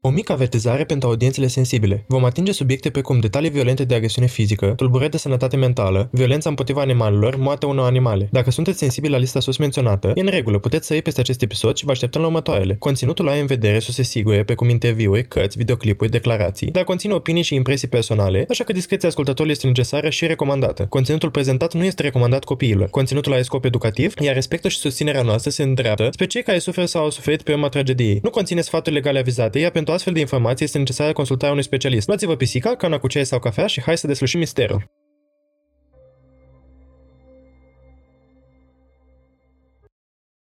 O mică avertizare pentru audiențele sensibile. Vom atinge subiecte precum detalii violente de agresiune fizică, tulburări de sănătate mentală, violența împotriva animalelor, moartea unor animale. Dacă sunteți sensibili la lista sus menționată, e în regulă, puteți să iei peste acest episod și vă așteptăm la următoarele. Conținutul are în vedere să se sigure precum interviuri, cărți, videoclipuri, declarații, dar conține opinii și impresii personale, așa că discreția ascultătorului este necesară și recomandată. Conținutul prezentat nu este recomandat copiilor. Conținutul are scop educativ, iar respectul și susținerea noastră se îndreaptă spre cei care suferă sau au suferit pe urma tragediei. Nu conține sfaturi legale avizate, iar pentru pentru astfel de informații este necesară consultarea unui specialist. Luați-vă pisica, cana cu ceai sau cafea și hai să deslușim misterul.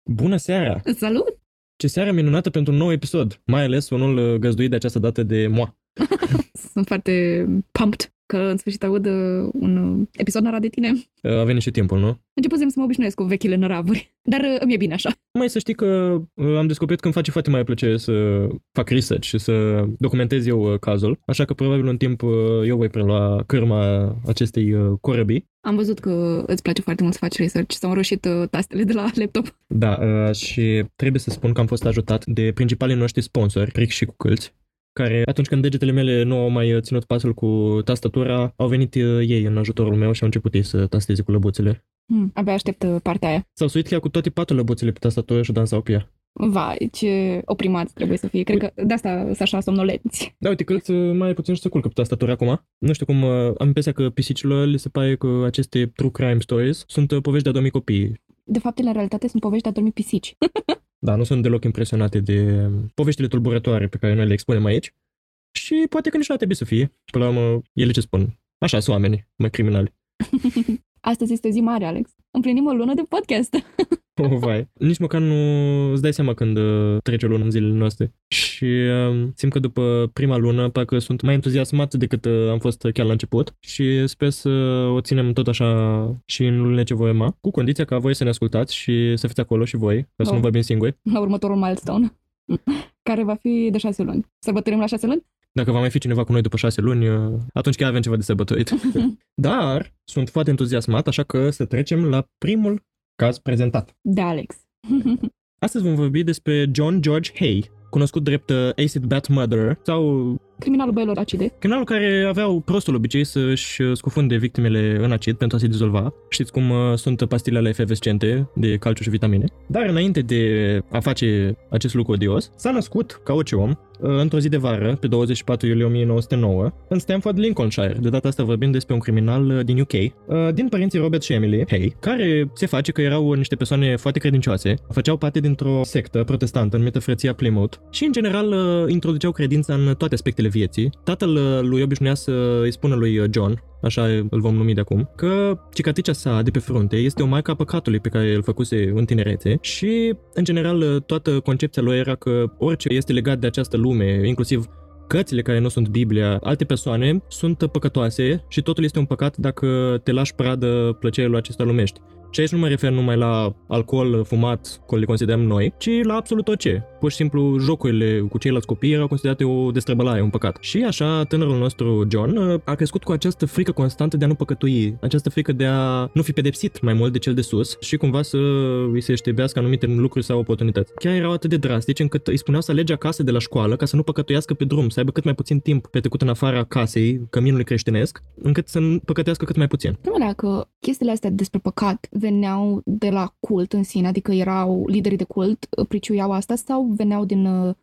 Bună seara! Salut! Ce seară minunată pentru un nou episod, mai ales unul uh, găzduit de această dată de moa. Sunt foarte pumped că în sfârșit aud uh, un uh, episod narat de tine. A venit și timpul, nu? Începusem să mă obișnuiesc cu vechile năravuri, dar uh, îmi e bine așa. Mai să știi că am descoperit că îmi face foarte mai plăcere să fac research și să documentez eu cazul, așa că probabil în timp eu voi prelua cârma acestei corăbii. Am văzut că îți place foarte mult să faci research, s-au înroșit tastele de la laptop. Da, și trebuie să spun că am fost ajutat de principalii noștri sponsori, Rick și Cucălți, care atunci când degetele mele nu au mai ținut pasul cu tastatura, au venit uh, ei în ajutorul meu și au început ei să tasteze cu lăbuțele. Hmm, abia aștept uh, partea aia. S-au suit chiar cu toate patru lăbuțele pe tastatură și dansau pe ea. Vai, ce oprimați trebuie să fie. Cred că de asta sunt așa somnolenți. Da, uite, că mai puțin și să culcă pe tastatură acum. Nu știu cum, uh, am impresia că pisicilor le se pare că aceste true crime stories sunt povești de a dormi copii. De fapt, în realitate sunt povești de a dormi pisici. da, nu sunt deloc impresionate de poveștile tulburătoare pe care noi le expunem aici. Și poate că nici nu ar trebui să fie. Până la urmă, ele ce spun? Așa sunt oamenii, mai criminali. Astăzi este zi mare, Alex. Împlinim o lună de podcast. oh, vai. Nici măcar nu îți dai seama când uh, trece o lună în zilele noastre. Și uh, simt că după prima lună parcă sunt mai entuziasmat decât uh, am fost chiar la început și sper să o ținem tot așa și în lunile ce voi urma, cu condiția ca voi să ne ascultați și să fiți acolo și voi, ca să oh. nu vorbim singuri. La următorul milestone, care va fi de șase luni. Sărbătorim la șase luni? Dacă va mai fi cineva cu noi după șase luni, uh, atunci chiar avem ceva de sărbătorit. Dar sunt foarte entuziasmat, așa că să trecem la primul caz prezentat. Da, Alex. Astăzi vom vorbi despre John George Hay, cunoscut drept uh, Acid Bat Murderer sau Criminalul băilor acide. Criminalul care aveau prostul obicei să-și uh, scufunde victimele în acid pentru a se dizolva. Știți cum uh, sunt pastilele efervescente de calciu și vitamine. Dar înainte de a face acest lucru odios, s-a născut ca orice om uh, într-o zi de vară, pe 24 iulie 1909, în Stamford, Lincolnshire. De data asta vorbim despre un criminal din UK, din părinții Robert și Emily Hay, care se face că erau niște persoane foarte credincioase, făceau parte dintr-o sectă protestantă numită Frăția Plymouth și, în general, introduceau credința în toate aspectele ale vieții. Tatăl uh, lui obișnuia să îi spună lui uh, John, așa îl vom numi de acum, că cicatricea sa de pe frunte este o marcă a păcatului pe care îl făcuse în tinerețe și, în general, uh, toată concepția lui era că orice este legat de această lume, inclusiv cărțile care nu sunt Biblia, alte persoane sunt păcătoase și totul este un păcat dacă te lași pradă plăcerilor acestor lumești. Și aici nu mă refer numai la alcool fumat, cum le considerăm noi, ci la absolut orice. Pur și simplu, jocurile cu ceilalți copii erau considerate o destrăbălare, un păcat. Și așa, tânărul nostru John uh, a crescut cu această frică constantă de a nu păcătui, această frică de a nu fi pedepsit mai mult de cel de sus și cumva să îi se ștebească anumite lucruri sau oportunități. Chiar erau atât de drastici încât îi spuneau să alege acasă de la școală ca să nu păcătuiască pe drum, să aibă cât mai puțin timp petrecut în afara casei, căminului creștinesc, încât să nu păcătească cât mai puțin. Nu dacă chestiile astea despre păcat veneau de la cult în sine, adică erau liderii de cult, priciuiau asta sau veneau din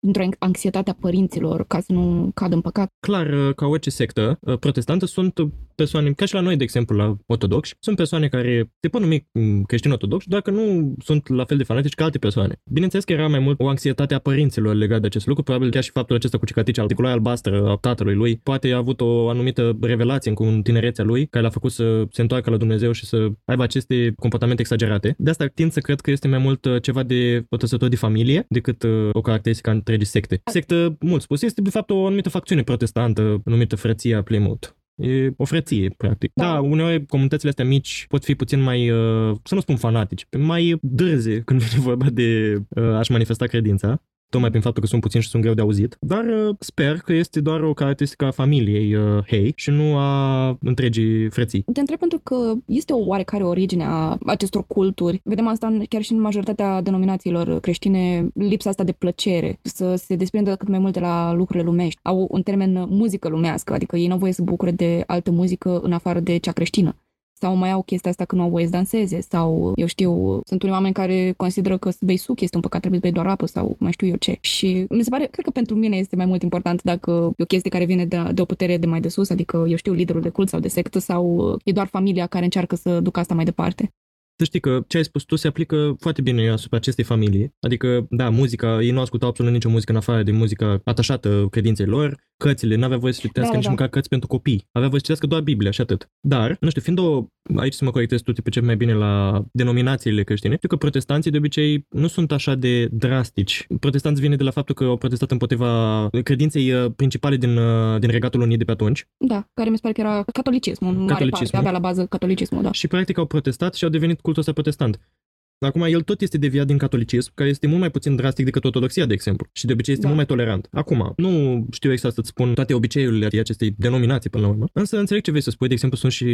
uh, dintr-o anxietate a părinților ca să nu cadă în păcat. Clar, uh, ca orice sectă uh, protestantă, sunt persoane, ca și la noi, de exemplu, la ortodoxi, sunt persoane care se pot numi mm, creștini ortodoxi, doar că nu sunt la fel de fanatici ca alte persoane. Bineînțeles că era mai mult o anxietate a părinților legat de acest lucru, probabil chiar și faptul acesta cu cicatricea articulară albastră a tatălui lui, poate a avut o anumită revelație în tinerețea lui, care l-a făcut să se întoarcă la Dumnezeu și să aibă aceste comportamente exagerate. De asta tind să cred că este mai mult uh, ceva de o de familie decât o caracteristică întregii secte. Sectă, mult spus, este de fapt o anumită facțiune protestantă numită Frăția Plymouth. E o frăție, practic. Da. da, uneori comunitățile astea mici pot fi puțin mai, uh, să nu spun fanatici, mai dârze când vine vorba de uh, a-și manifesta credința. Tocmai prin faptul că sunt puțini și sunt greu de auzit, dar uh, sper că este doar o caracteristică a familiei uh, Hei și nu a întregii frății. Te întreb pentru că este o oarecare origine a acestor culturi. Vedem asta chiar și în majoritatea denominațiilor creștine, lipsa asta de plăcere, să se desprindă cât mai mult de la lucrurile lumești. Au un termen muzică lumească, adică ei nu au voie să bucure de altă muzică în afară de cea creștină sau mai au chestia asta că nu au voie să danseze sau, eu știu, sunt unii oameni care consideră că să bei suc este un păcat, trebuie să bei doar apă sau mai știu eu ce. Și mi se pare, cred că pentru mine este mai mult important dacă e o chestie care vine de, de o putere de mai de sus, adică, eu știu, liderul de cult sau de sectă sau e doar familia care încearcă să ducă asta mai departe. Să știi că ce ai spus tu se aplică foarte bine asupra acestei familii. Adică, da, muzica, ei nu ascultau absolut nicio muzică în afară de muzica atașată credinței lor, cățile, nu avea voie să citească da, nici da. măcar căți pentru copii. Avea voie să citească doar Biblia și atât. Dar, nu știu, fiind o, aici să mă corectez tu, pe ce mai bine la denominațiile creștine, știu că protestanții de obicei nu sunt așa de drastici. Protestanții vine de la faptul că au protestat împotriva credinței uh, principale din, uh, din Regatul Unit de pe atunci. Da, care mi se pare că era catolicismul, în catolicismul. Mare parte, avea la bază catolicismul, da. Și practic au protestat și au devenit cultul ăsta protestant. Acum, el tot este deviat din catolicism, care este mult mai puțin drastic decât ortodoxia, de exemplu, și de obicei este da. mult mai tolerant. Acum, nu știu exact să-ți spun toate obiceiurile acestei denominații până la urmă, însă înțeleg ce vrei să spui. De exemplu, sunt și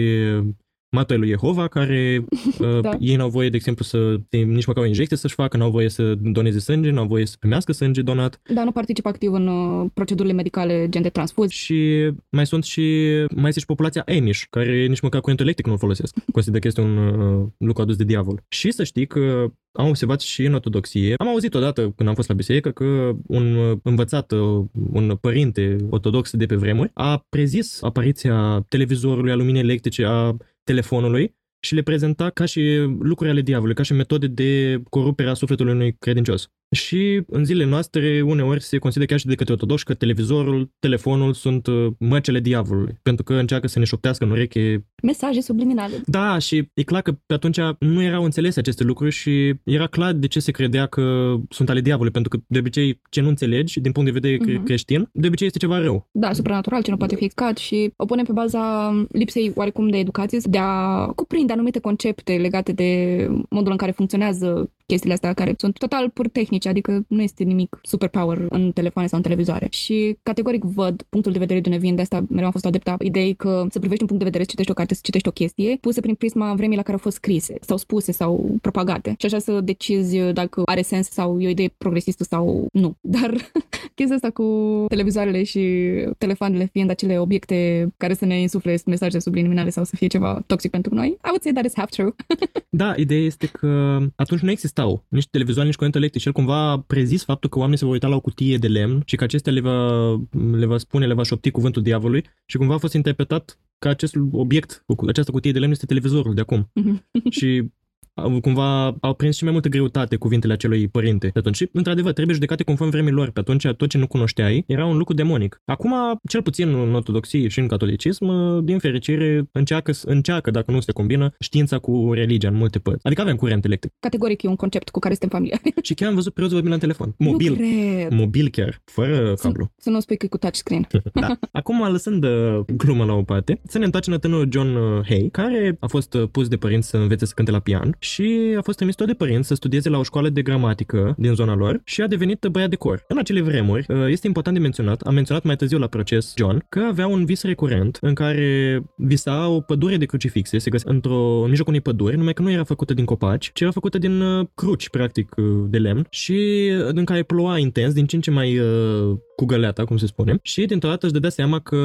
Matele lui Jehova, care uh, da. ei n-au voie, de exemplu, să nici măcar o injecție să-și facă, n-au voie să doneze sânge, n-au voie să primească sânge donat. Da, nu participă activ în uh, procedurile medicale gen de transfuz. Și mai sunt și, mai este și populația Amish, care nici măcar curentul electric nu folosesc. Consider că este un uh, lucru adus de diavol. Și să știi că am observat și în ortodoxie. Am auzit odată când am fost la biserică că un uh, învățat, uh, un părinte ortodox de pe vremuri, a prezis apariția televizorului, a luminii electrice, a telefonului și le prezenta ca și lucruri ale diavolului, ca și metode de corupere a sufletului unui credincios. Și în zilele noastre, uneori se consideră chiar și de către ortodoxi că televizorul, telefonul sunt uh, măcele diavolului, pentru că încearcă să ne șoptească în ureche mesaje subliminale. Da, și e clar că pe atunci nu erau înțelese aceste lucruri și era clar de ce se credea că sunt ale diavolului, pentru că de obicei ce nu înțelegi din punct de vedere uh-huh. creștin, de obicei este ceva rău. Da, supranatural, ce nu poate fi explicat și o punem pe baza lipsei oarecum de educație, de a cuprinde anumite concepte legate de modul în care funcționează chestiile astea care sunt total pur tehnice, adică nu este nimic superpower în telefoane sau în televizoare. Și categoric văd punctul de vedere de unde vin, de asta mereu am fost adepta idei că să privești un punct de vedere, să citești o carte, să citești o chestie, pusă prin prisma vremii la care au fost scrise, sau spuse, sau propagate. Și așa să decizi dacă are sens sau e o idee progresistă sau nu. Dar chestia asta cu televizoarele și telefoanele fiind acele obiecte care să ne insufle mesaje subliminale sau să fie ceva toxic pentru noi, I would say that is half true. da, ideea este că atunci nu existau nici televizoare, nici curent electric și el cumva a prezis faptul că oamenii se vor uita la o cutie de lemn și că acestea le va, le va spune, le va șopti cuvântul diavolului și cumva a fost interpretat că acest obiect, această cutie de lemn este televizorul de acum. și cumva au prins și mai multă greutate cuvintele acelui părinte. De atunci, într-adevăr, trebuie judecate conform vremilor. Pe atunci, tot ce nu cunoșteai era un lucru demonic. Acum, cel puțin în ortodoxie și în catolicism, din fericire, încearcă, încearcă, dacă nu se combină, știința cu religia în multe părți. Adică avem curent electric. Categoric e un concept cu care suntem familiari. și chiar am văzut preoți vorbind la telefon. Mobil. Nu cred. Mobil chiar, fără cablu. Să, să nu spui că e cu touchscreen. da. Acum, lăsând uh, gluma la o parte, să ne întoarcem la tânărul John uh, Hay, care a fost uh, pus de părinți să învețe să cânte la pian și a fost trimis tot de părinți să studieze la o școală de gramatică din zona lor și a devenit băiat de cor. În acele vremuri, uh, este important de menționat, am menționat mai târziu la proces John, că avea un vis recurent în care visa o pădure de crucifixe, se găsea într-o, în mijlocul unei păduri, numai că nu era făcută din copaci, ci era făcută din uh, cruci, practic, uh, de lemn și în care ploua intens, din ce în ce mai cu găleata, cum se spune, și dintr-o dată își dădea seama că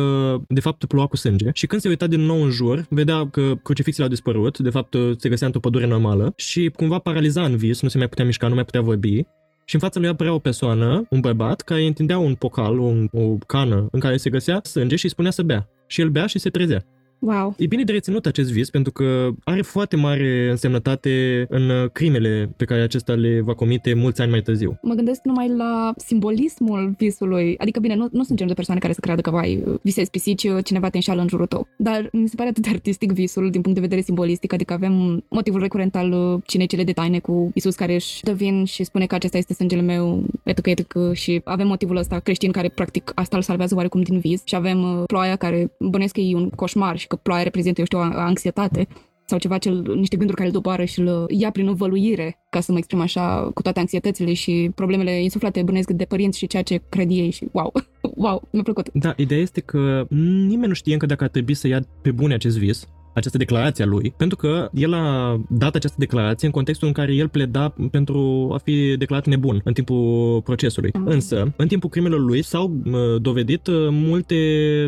de fapt ploua cu sânge și când se uita din nou în jur, vedea că crucifixele au dispărut, de fapt se găsea într-o pădure normală și cumva paraliza în vis, nu se mai putea mișca, nu mai putea vorbi și în fața lui apărea o persoană, un bărbat, care întindea un pocal, un, o cană în care se găsea sânge și îi spunea să bea. Și el bea și se trezea. Wow. E bine de reținut acest vis pentru că are foarte mare însemnătate în uh, crimele pe care acesta le va comite mulți ani mai târziu. Mă gândesc numai la simbolismul visului. Adică, bine, nu, nu sunt genul de persoane care să creadă că vai, visezi pisici, cineva te înșală în jurul tău. Dar mi se pare atât de artistic visul din punct de vedere simbolistic, adică avem motivul recurent al uh, cinei cele de taine cu Isus care își dă vin și spune că acesta este sângele meu, etc. etc. și avem motivul ăsta creștin care practic asta îl salvează oarecum din vis și avem uh, ploaia care bănesc că e un coșmar și că ploaia reprezintă, eu știu, o anxietate sau ceva, cel, niște gânduri care îl doboară și îl ia prin învăluire, ca să mă exprim așa, cu toate anxietățile și problemele insuflate bănesc de părinți și ceea ce cred ei și wow, wow, mi-a plăcut. Da, ideea este că nimeni nu știe încă dacă ar trebui să ia pe bune acest vis această declarație a lui, pentru că el a dat această declarație în contextul în care el pleda pentru a fi declarat nebun în timpul procesului. Mm. Însă, în timpul crimelor lui s-au dovedit uh, multe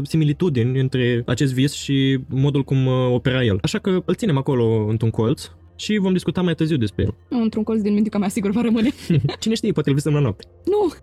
similitudini între acest vis și modul cum uh, opera el. Așa că îl ținem acolo într-un colț și vom discuta mai târziu despre el. Într-un colț din mintica mea, sigur, va rămâne. Cine știe, poate îl visăm la noapte. Nu!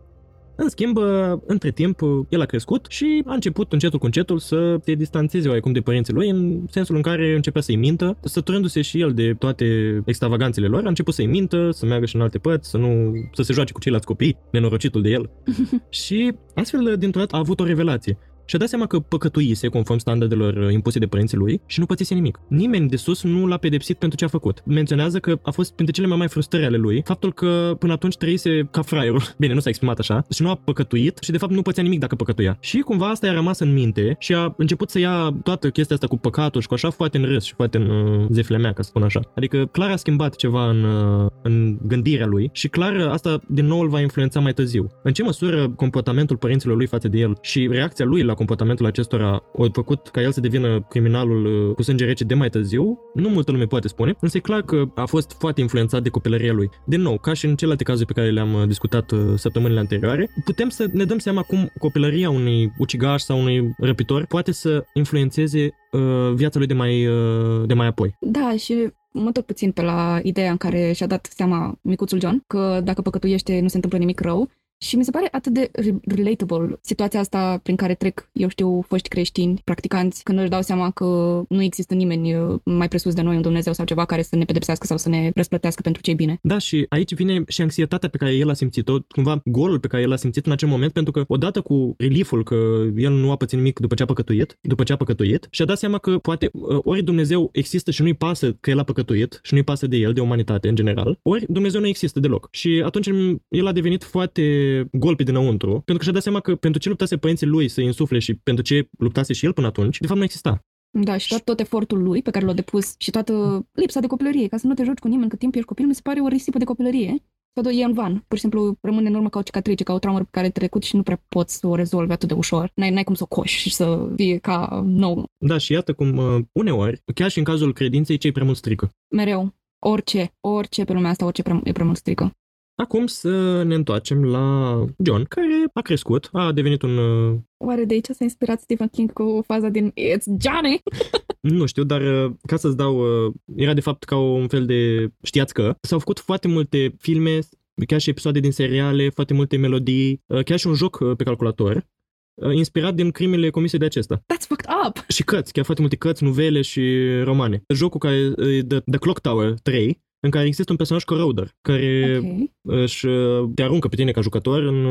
În schimb, între timp, el a crescut și a început încetul cu încetul să se distanțeze oarecum de părinții lui, în sensul în care începea să-i mintă, săturându-se și el de toate extravaganțele lor, a început să-i mintă, să meargă și în alte părți, să nu să se joace cu ceilalți copii, nenorocitul de el. și astfel, dintr-o dată, a avut o revelație și-a dat seama că păcătuise conform standardelor uh, impuse de părinții lui și nu pățise nimic. Nimeni de sus nu l-a pedepsit pentru ce a făcut. Menționează că a fost printre cele mai mari frustrări ale lui faptul că până atunci trăise ca fraierul. Bine, nu s-a exprimat așa, și nu a păcătuit și de fapt nu pățea nimic dacă păcătuia. Și cumva asta i-a rămas în minte și a început să ia toată chestia asta cu păcatul și cu așa foarte în râs și foarte în uh, zefile mea, ca să spun așa. Adică clar a schimbat ceva în, uh, în gândirea lui și clar asta din nou îl va influența mai târziu. În ce măsură comportamentul părinților lui față de el și reacția lui la comportamentul acestora au făcut ca el să devină criminalul uh, cu sânge rece de mai târziu, nu multă lume poate spune, însă e clar că a fost foarte influențat de copilăria lui. Din nou, ca și în celelalte cazuri pe care le-am uh, discutat uh, săptămânile anterioare, putem să ne dăm seama cum copilăria unui ucigaș sau unui răpitor poate să influențeze uh, viața lui de mai, uh, de mai apoi. Da, și mă tot puțin pe la ideea în care și-a dat seama micuțul John că dacă păcătuiește nu se întâmplă nimic rău și mi se pare atât de relatable situația asta prin care trec, eu știu, foști creștini, practicanți, când își dau seama că nu există nimeni uh, mai presus de noi, un Dumnezeu sau ceva care să ne pedepsească sau să ne răsplătească pentru cei bine. Da, și aici vine și anxietatea pe care el a simțit-o, cumva golul pe care el a simțit în acel moment, pentru că odată cu relieful că el nu a pățit nimic după ce a păcătuit, după ce a păcătuit, și-a dat seama că poate uh, ori Dumnezeu există și nu-i pasă că el a păcătuit și nu-i pasă de el, de umanitate în general, ori Dumnezeu nu există deloc. Și atunci el a devenit foarte gol pe dinăuntru, pentru că și-a dat seama că pentru ce luptase părinții lui să insufle și pentru ce luptase și el până atunci, de fapt nu exista. Da, și tot, tot efortul lui pe care l-a depus și toată lipsa de copilărie, ca să nu te joci cu nimeni cât timp ești copil, mi se pare o risipă de copilărie. Totul e în van. Pur și simplu rămâne în urmă ca o cicatrice, ca o traumă pe care ai trecut și nu prea poți să o rezolvi atât de ușor. N-ai, n-ai cum să o coși și să fie ca nou. Da, și iată cum uh, uneori, chiar și în cazul credinței, cei prea mult strică. Mereu. Orice, orice pe lumea asta, orice prea, e prea mult strică. Acum să ne întoarcem la John, care a crescut, a devenit un... Uh, Oare de aici s-a inspirat Stephen King cu faza din It's Johnny? nu știu, dar uh, ca să-ți dau... Uh, era de fapt ca un fel de... Știați că s-au făcut foarte multe filme, chiar și episoade din seriale, foarte multe melodii, chiar și un joc pe calculator, inspirat din crimele comise de acesta. That's fucked up! Și cărți, chiar foarte multe cărți, novele și romane. Jocul care e The, The Clock Tower 3, în care există un personaj corroder, care okay. își te aruncă pe tine ca jucător în,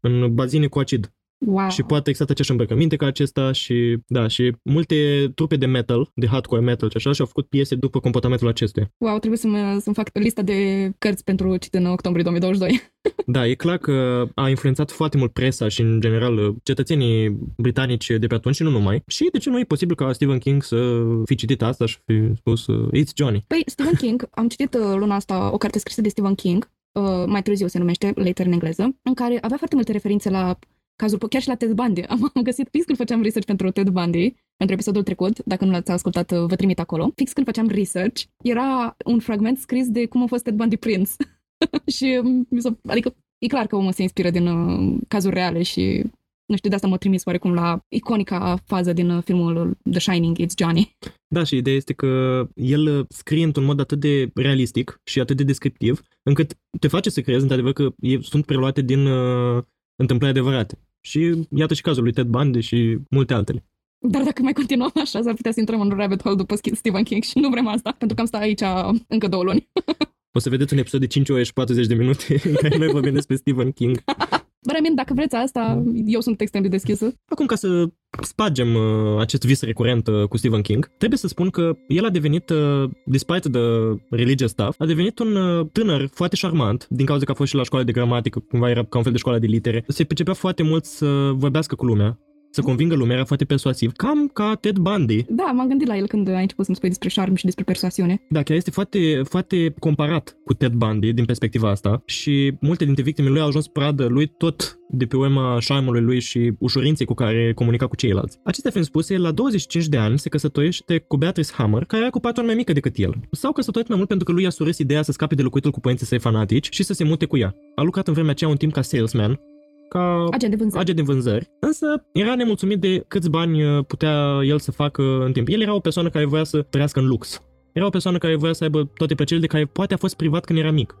în bazine cu acid. Wow. Și poate exact aceeași îmbrăcăminte ca acesta și, da, și multe trupe de metal, de hardcore metal și așa, și-au făcut piese după comportamentul acestuia. Wow, trebuie să mă, să fac lista de cărți pentru citit în octombrie 2022. da, e clar că a influențat foarte mult presa și, în general, cetățenii britanici de pe atunci și nu numai. Și de ce nu e posibil ca Stephen King să fi citit asta și fi spus uh, It's Johnny? Păi, Stephen King, am citit uh, luna asta o carte scrisă de Stephen King, uh, mai târziu se numește, Later în engleză, în care avea foarte multe referințe la cazul, chiar și la Ted Bundy. Am, am găsit fix când făceam research pentru Ted Bundy, pentru episodul trecut, dacă nu l-ați ascultat, vă trimit acolo. Fix când făceam research, era un fragment scris de cum a fost Ted Bundy prins. și mi s-a, adică e clar că omul se inspiră din uh, cazuri reale și nu știu, de asta m-a trimis oarecum la iconica fază din uh, filmul The Shining, It's Johnny. Da, și ideea este că el uh, scrie într-un mod atât de realistic și atât de descriptiv, încât te face să crezi, într-adevăr, că sunt preluate din uh, întâmplări adevărate. Și iată și cazul lui Ted Bundy și multe altele. Dar dacă mai continuăm așa, s-ar putea să intrăm în rabbit hole după Stephen King și nu vrem asta, pentru că am stat aici încă două luni. o să vedeți un episod de 5 ore și 40 de minute în care noi vorbim despre Stephen King. But I mean, dacă vreți asta, eu sunt extrem de deschisă. Acum, ca să spargem uh, acest vis recurent uh, cu Stephen King, trebuie să spun că el a devenit, uh, despite the religious stuff, a devenit un uh, tânăr foarte șarmant, din cauza că a fost și la școală de gramatică, cumva era ca un fel de școală de litere. Se pricepea foarte mult să vorbească cu lumea, să convingă lumea, era foarte persuasiv, cam ca Ted Bundy. Da, m-am gândit la el când ai început să-mi spui despre șarm și despre persoasiune. Da, chiar este foarte, foarte comparat cu Ted Bundy din perspectiva asta și multe dintre victimele lui au ajuns pradă lui tot de pe urma șarmului lui și ușurinței cu care comunica cu ceilalți. Acestea fiind spuse, la 25 de ani se căsătorește cu Beatrice Hammer, care era cu patru ani mai mică decât el. S-au căsătorit mai mult pentru că lui a surâs ideea să scape de locuitul cu părinții săi fanatici și să se mute cu ea. A lucrat în vremea aceea un timp ca salesman, ca Agent de vânzări. agent de vânzări, însă era nemulțumit de câți bani uh, putea el să facă în timp. El era o persoană care voia să trăiască în lux. Era o persoană care voia să aibă toate plăcerile de care poate a fost privat când era mic.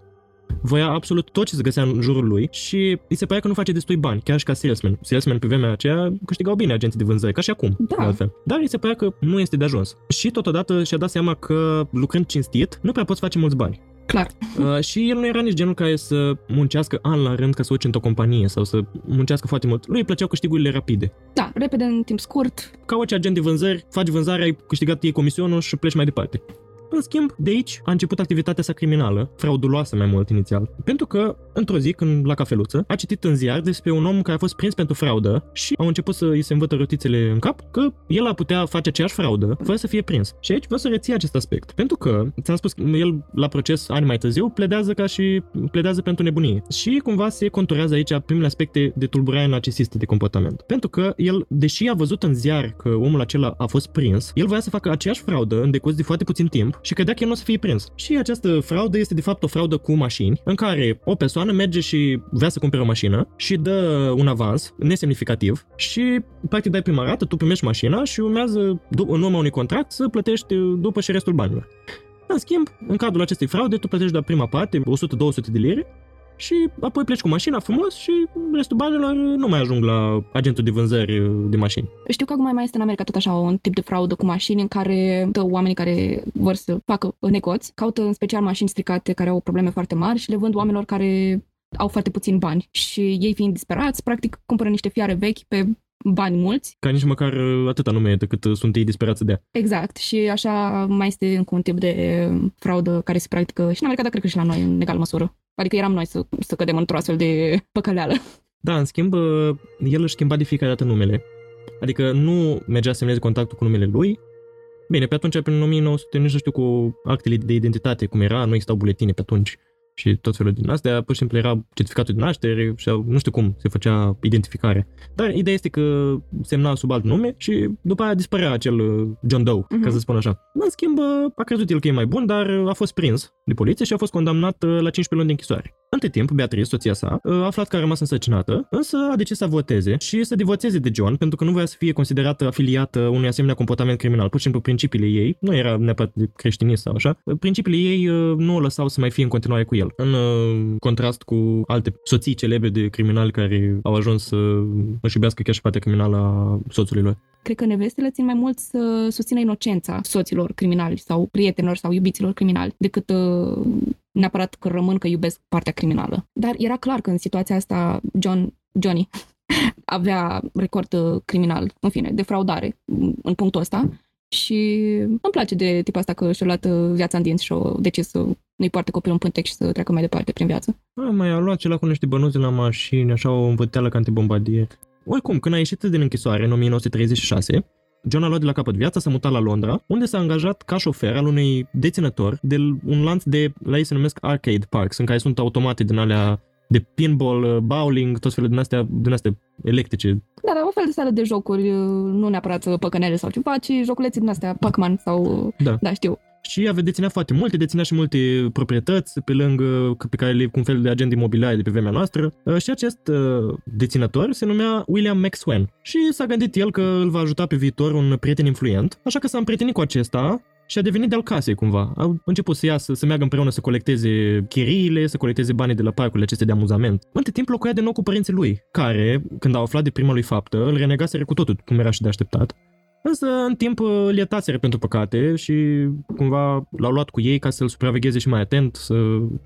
Voia absolut tot ce se găsea în jurul lui și îi se părea că nu face destui bani, chiar și ca salesman. Salesman pe vremea aceea câștigau bine agenții de vânzări, ca și acum, Da. de altfel. Dar îi se părea că nu este de ajuns. Și totodată și-a dat seama că lucrând cinstit, nu prea poți face mulți bani. Clar. Uh, și el nu era nici genul care să muncească an la rând ca să urce într-o companie sau să muncească foarte mult. Lui îi plăceau câștigurile rapide. Da, repede, în timp scurt. Ca orice agent de vânzări, faci vânzarea, ai câștigat ei comisionul și pleci mai departe. În schimb, de aici a început activitatea sa criminală, frauduloasă mai mult inițial, pentru că, într-o zi, când la cafeluță, a citit în ziar despre un om care a fost prins pentru fraudă și au început să îi se învătă rotițele în cap că el a putea face aceeași fraudă fără să fie prins. Și aici vreau să reții acest aspect, pentru că, ți-am spus, el la proces ani mai târziu pledează ca și pledează pentru nebunie. Și cumva se conturează aici primele aspecte de tulburare narcisistă de comportament. Pentru că el, deși a văzut în ziar că omul acela a fost prins, el voia să facă aceeași fraudă în decurs de foarte puțin timp și credea că el nu o să fie prins. Și această fraudă este de fapt o fraudă cu mașini, în care o persoană merge și vrea să cumpere o mașină și dă un avans nesemnificativ și practic dai prima rată, tu primești mașina și urmează dup- în urma unui contract să plătești după și restul banilor. În schimb, în cadrul acestei fraude, tu plătești doar prima parte, 100-200 de lire, și apoi pleci cu mașina frumos și restul banilor nu mai ajung la agentul de vânzări de mașini. Știu că acum mai este în America tot așa un tip de fraudă cu mașini în care dă oamenii care vor să facă negoți, caută în special mașini stricate care au probleme foarte mari și le vând oamenilor care au foarte puțini bani și ei fiind disperați, practic cumpără niște fiare vechi pe bani mulți. Ca nici măcar atâta nu e decât sunt ei disperați să dea. Exact. Și așa mai este încă un tip de fraudă care se practică și în America, dar cred că și la noi în egală măsură. Adică eram noi să, să cădem într-o astfel de păcăleală. Da, în schimb, el își schimba de fiecare dată numele. Adică nu mergea să semneze contactul cu numele lui. Bine, pe atunci, prin 1900, nici nu știu cu actele de identitate cum era, nu existau buletine pe atunci și tot felul din astea, pur și simplu era certificatul de naștere și nu știu cum se făcea identificarea. Dar ideea este că semna sub alt nume și după aia dispărea acel John Doe, uh-huh. ca să spun așa. În schimb, a crezut el că e mai bun, dar a fost prins de poliție și a fost condamnat la 15 luni de închisoare. Între timp, Beatrice, soția sa, a aflat că a rămas însărcinată, însă a decis să voteze și să divorțeze de John pentru că nu voia să fie considerată afiliată unui asemenea comportament criminal. Pur și simplu, principiile ei, nu era neapărat de creștinism sau așa, principiile ei nu o lăsau să mai fie în continuare cu el. În contrast cu alte soții celebre de criminali care au ajuns să își iubească chiar și partea criminală a soțului lor. Cred că nevestele țin mai mult să susțină inocența soților criminali sau prietenilor sau iubiților criminali decât uh, neapărat că rămân că iubesc partea criminală. Dar era clar că în situația asta John, Johnny avea record uh, criminal, în fine, de fraudare în punctul ăsta și îmi place de tipul asta că și-a luat uh, viața în dinți și a decis să nu-i poarte copilul în pântec și să treacă mai departe prin viață. A, mai a luat ceva cu niște bănuți la mașini, așa o învăteală ca antibombadier. Oricum, când a ieșit din închisoare în 1936, John a luat de la capăt viața, s-a mutat la Londra, unde s-a angajat ca șofer al unui deținător de un lanț de, la ei se numesc arcade parks, în care sunt automate din alea de pinball, bowling, tot felul din astea, din astea electrice. Da, dar o fel de sală de jocuri, nu neapărat păcănele sau ceva, ci joculețe din astea, Pac-Man sau... Da. Da, știu. Și avea deținea foarte multe, deținea și multe proprietăți pe lângă, pe care le cu un fel de agent imobiliar de pe vremea noastră. Și acest deținător se numea William Maxwell. Și s-a gândit el că îl va ajuta pe viitor un prieten influent, așa că s-a împrietenit cu acesta și a devenit de-al casei cumva. Au început să iasă, să meargă împreună să colecteze chiriile, să colecteze banii de la parcurile acestea de amuzament. Între timp locuia de nou cu părinții lui, care, când au aflat de prima lui faptă, îl renegaseră cu totul, cum era și de așteptat. Însă, în timp, îl iertaseră pentru păcate și cumva l-au luat cu ei ca să-l supravegheze și mai atent, să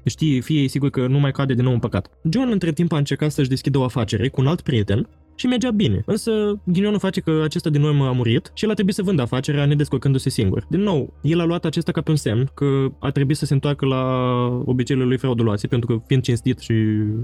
știe, fie sigur că nu mai cade din nou în păcat. John, între timp, a încercat să-și deschidă o afacere cu un alt prieten și mergea bine. Însă, ghinionul face că acesta din urmă a murit și el a trebuit să vândă afacerea nedescurcându-se singur. Din nou, el a luat acesta ca pe un semn că a trebuit să se întoarcă la obiceiurile lui frauduloase, pentru că fiind cinstit și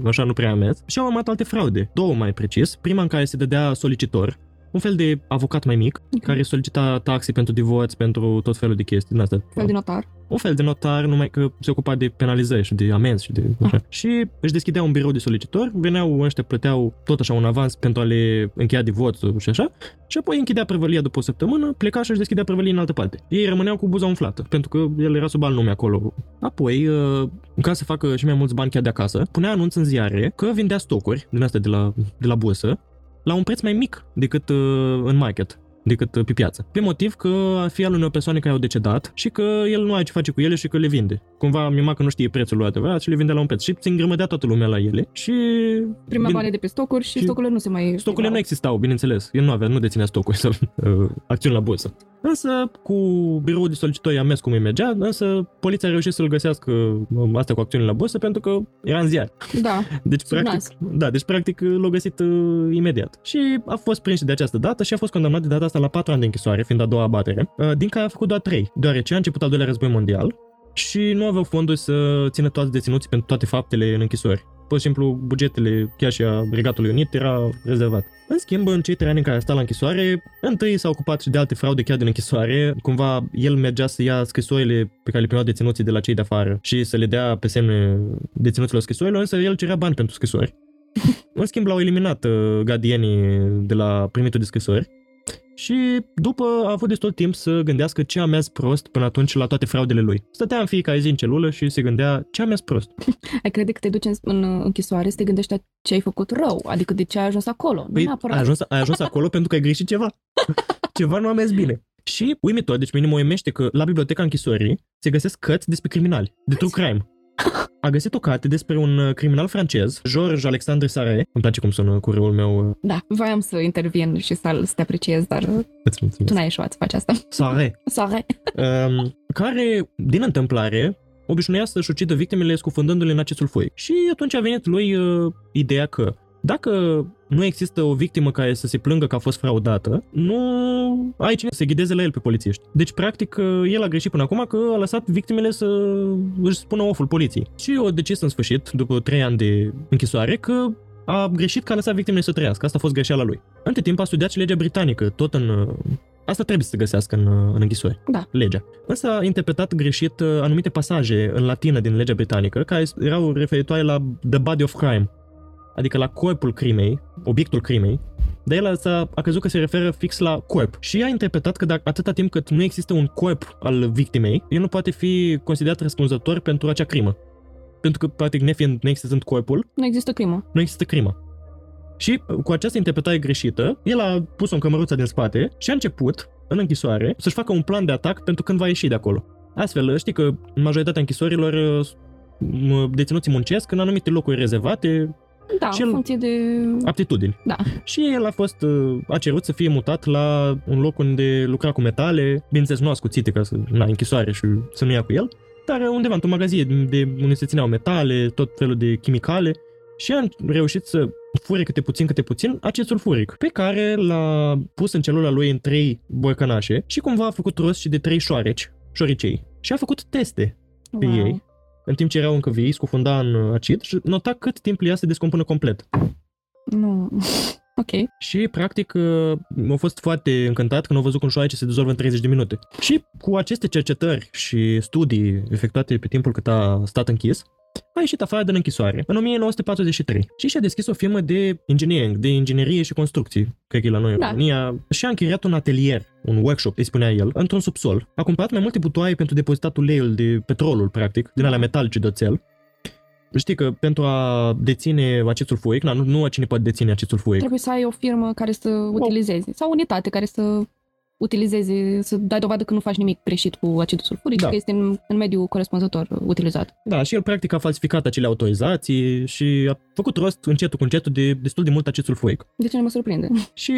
așa nu prea a mers, și au urmat alte fraude, două mai precis, prima în care se dădea solicitor, un fel de avocat mai mic, Ok. care solicita taxe pentru divorț, pentru tot felul de chestii din astea. Fel de notar. un fel de notar, numai că se ocupa de penalizări și de amenzi și de așa. Și își deschidea un birou de solicitori, veneau ăștia, plăteau tot așa un avans pentru a le încheia divorțul și așa, și apoi închidea prevălia după o săptămână, pleca și își deschidea prevălia în altă parte. Ei rămâneau cu buza umflată, pentru că el era sub alt nume acolo. Apoi, uh, ca să facă și mai mulți bani chiar de acasă, punea anunț în ziare că vindea stocuri din astea de la, de la bursă la un preț mai mic decât uh, în market decât uh, pe piață. Pe motiv că ar fi al unei persoane care au decedat și că el nu are ce face cu ele și că le vinde. Cumva mi că nu știe prețul lui adevărat și le vinde la un preț. Și se îngrămădea toată lumea la ele și... Prima Bine, banii de pe stocuri și, și stocurile nu se mai... Stocurile nu existau, bineînțeles. El nu avea, nu deținea stocuri sau uh, acțiuni la bursă. Însă, cu biroul de solicitori a mers cum îi mergea, însă poliția a reușit să-l găsească uh, asta cu acțiunile la bursă pentru că era în ziar. Da, Deci, Sub practic, nas. da, deci, practic, l-a găsit uh, imediat. Și a fost prins și de această dată și a fost condamnat de data asta la 4 ani de închisoare, fiind a doua abatere, uh, din care a făcut doar 3, deoarece a început al doilea război mondial și nu aveau fonduri să țină toți deținuții pentru toate faptele în închisori. Pur și simplu, bugetele chiar și a Regatului Unit era rezervat. În schimb, în cei trei ani în care a stat la închisoare, întâi s-a ocupat și de alte fraude chiar din închisoare. Cumva, el mergea să ia scrisorile pe care le primeau deținuții de la cei de afară și să le dea pe semne deținuților scrisorilor, însă el cerea bani pentru scrisori. În schimb, l-au eliminat uh, gardienii de la primitul de scrisori și după a avut destul timp să gândească ce a mers prost până atunci la toate fraudele lui. Stătea în fiecare zi în celulă și se gândea ce a mers prost. ai crede că te duci în, în închisoare să te gândești la ce ai făcut rău, adică de ce ai ajuns acolo. nu Păi neapărat. ai ajuns, ai ajuns acolo pentru că ai greșit ceva. ceva nu a mers bine. Și uimitor, deci pe mine mă uimește că la biblioteca închisorii se găsesc cărți despre criminali, de true crime. A găsit o carte despre un uh, criminal francez, George Alexandre Sarre. Îmi place cum sună cureul meu. uh, Da, voiam să intervin și să, să te apreciez, dar uh, Îți tu mulțumesc. n-ai ieșuat să faci asta. Sarre. Sare. um, care, din întâmplare, obișnuia să-și ucidă victimele scufundându-le în acest sulfuric. Și atunci a venit lui uh, ideea că dacă nu există o victimă care să se plângă că a fost fraudată, nu ai cine să se ghideze la el pe polițiști. Deci, practic, uh, el a greșit până acum că a lăsat victimele să își spună oful poliției. Și o decis în sfârșit, după 3 ani de închisoare, că a greșit că a lăsat victimele să trăiască. Asta a fost greșeala lui. Între timp a studiat și legea britanică, tot în... uh, Asta trebuie să se găsească în, uh, în închisori Da. legea. Însă a interpretat greșit uh, anumite pasaje în latină din legea britanică care erau referitoare la the body of crime, adică la corpul crimei, obiectul crimei, dar el a, a crezut că se referă fix la corp și a interpretat că dacă atâta timp cât nu există un corp al victimei, el nu poate fi considerat răspunzător pentru acea crimă. Pentru că, practic, nefiind, neexistând corpul, Nu există crimă. nu există crimă. Și uh, cu această interpretare greșită, el a pus-o în cămăruța din spate și a început, în închisoare, să-și facă un plan de atac pentru când va ieși de acolo. Astfel, știi că în majoritatea închisorilor uh, m- deținuții muncesc în anumite locuri rezervate, Da, Și în el- funcție de... aptitudini. Da. Și el a fost, uh, a cerut să fie mutat la un loc unde lucra cu metale, bineînțeles nu ascuțite ca să, na, închisoare și să nu ia cu el, dar undeva într-un magazin de unde se țineau metale, tot felul de chimicale și a reușit să fure câte puțin, câte puțin acest sulfuric, pe care l-a pus în celula lui în trei borcănașe și cumva a făcut rost și de trei șoareci, șoricei. Și a făcut teste pe Wow. ei, în timp ce erau încă vii, scufunda în acid și nota cât timp le ia să se descompună complet. Nu. Ok. Și, practic, uh, a fost foarte încântat când au văzut cum șoarece se dizolvă în 30 de minute. Și cu aceste cercetări și studii efectuate pe timpul cât a stat închis, a ieșit afară din închisoare în 1943 și și-a deschis o firmă de engineering, de inginerie și construcții, cred că e la noi în Da. România, și a închiriat un atelier, un workshop, îi spunea el, într-un subsol. A cumpărat mai multe butoaie pentru depozitat uleiul de petrolul, practic, din alea metalice de oțel. Știi că pentru a deține acest sulfuric, na, nu, nu cine poate deține acest sulfuric. Trebuie să ai o firmă care să utilizeze, sau o unitate care să utilizeze, să dai dovadă că nu faci nimic greșit cu acidul sulfuric, Da. că este în, în mediul corespunzător utilizat. Da, și el practic a falsificat acele autorizații și a făcut rost încetul cu încetul de destul de mult acest sulfuric. De ce nu mă surprinde? Și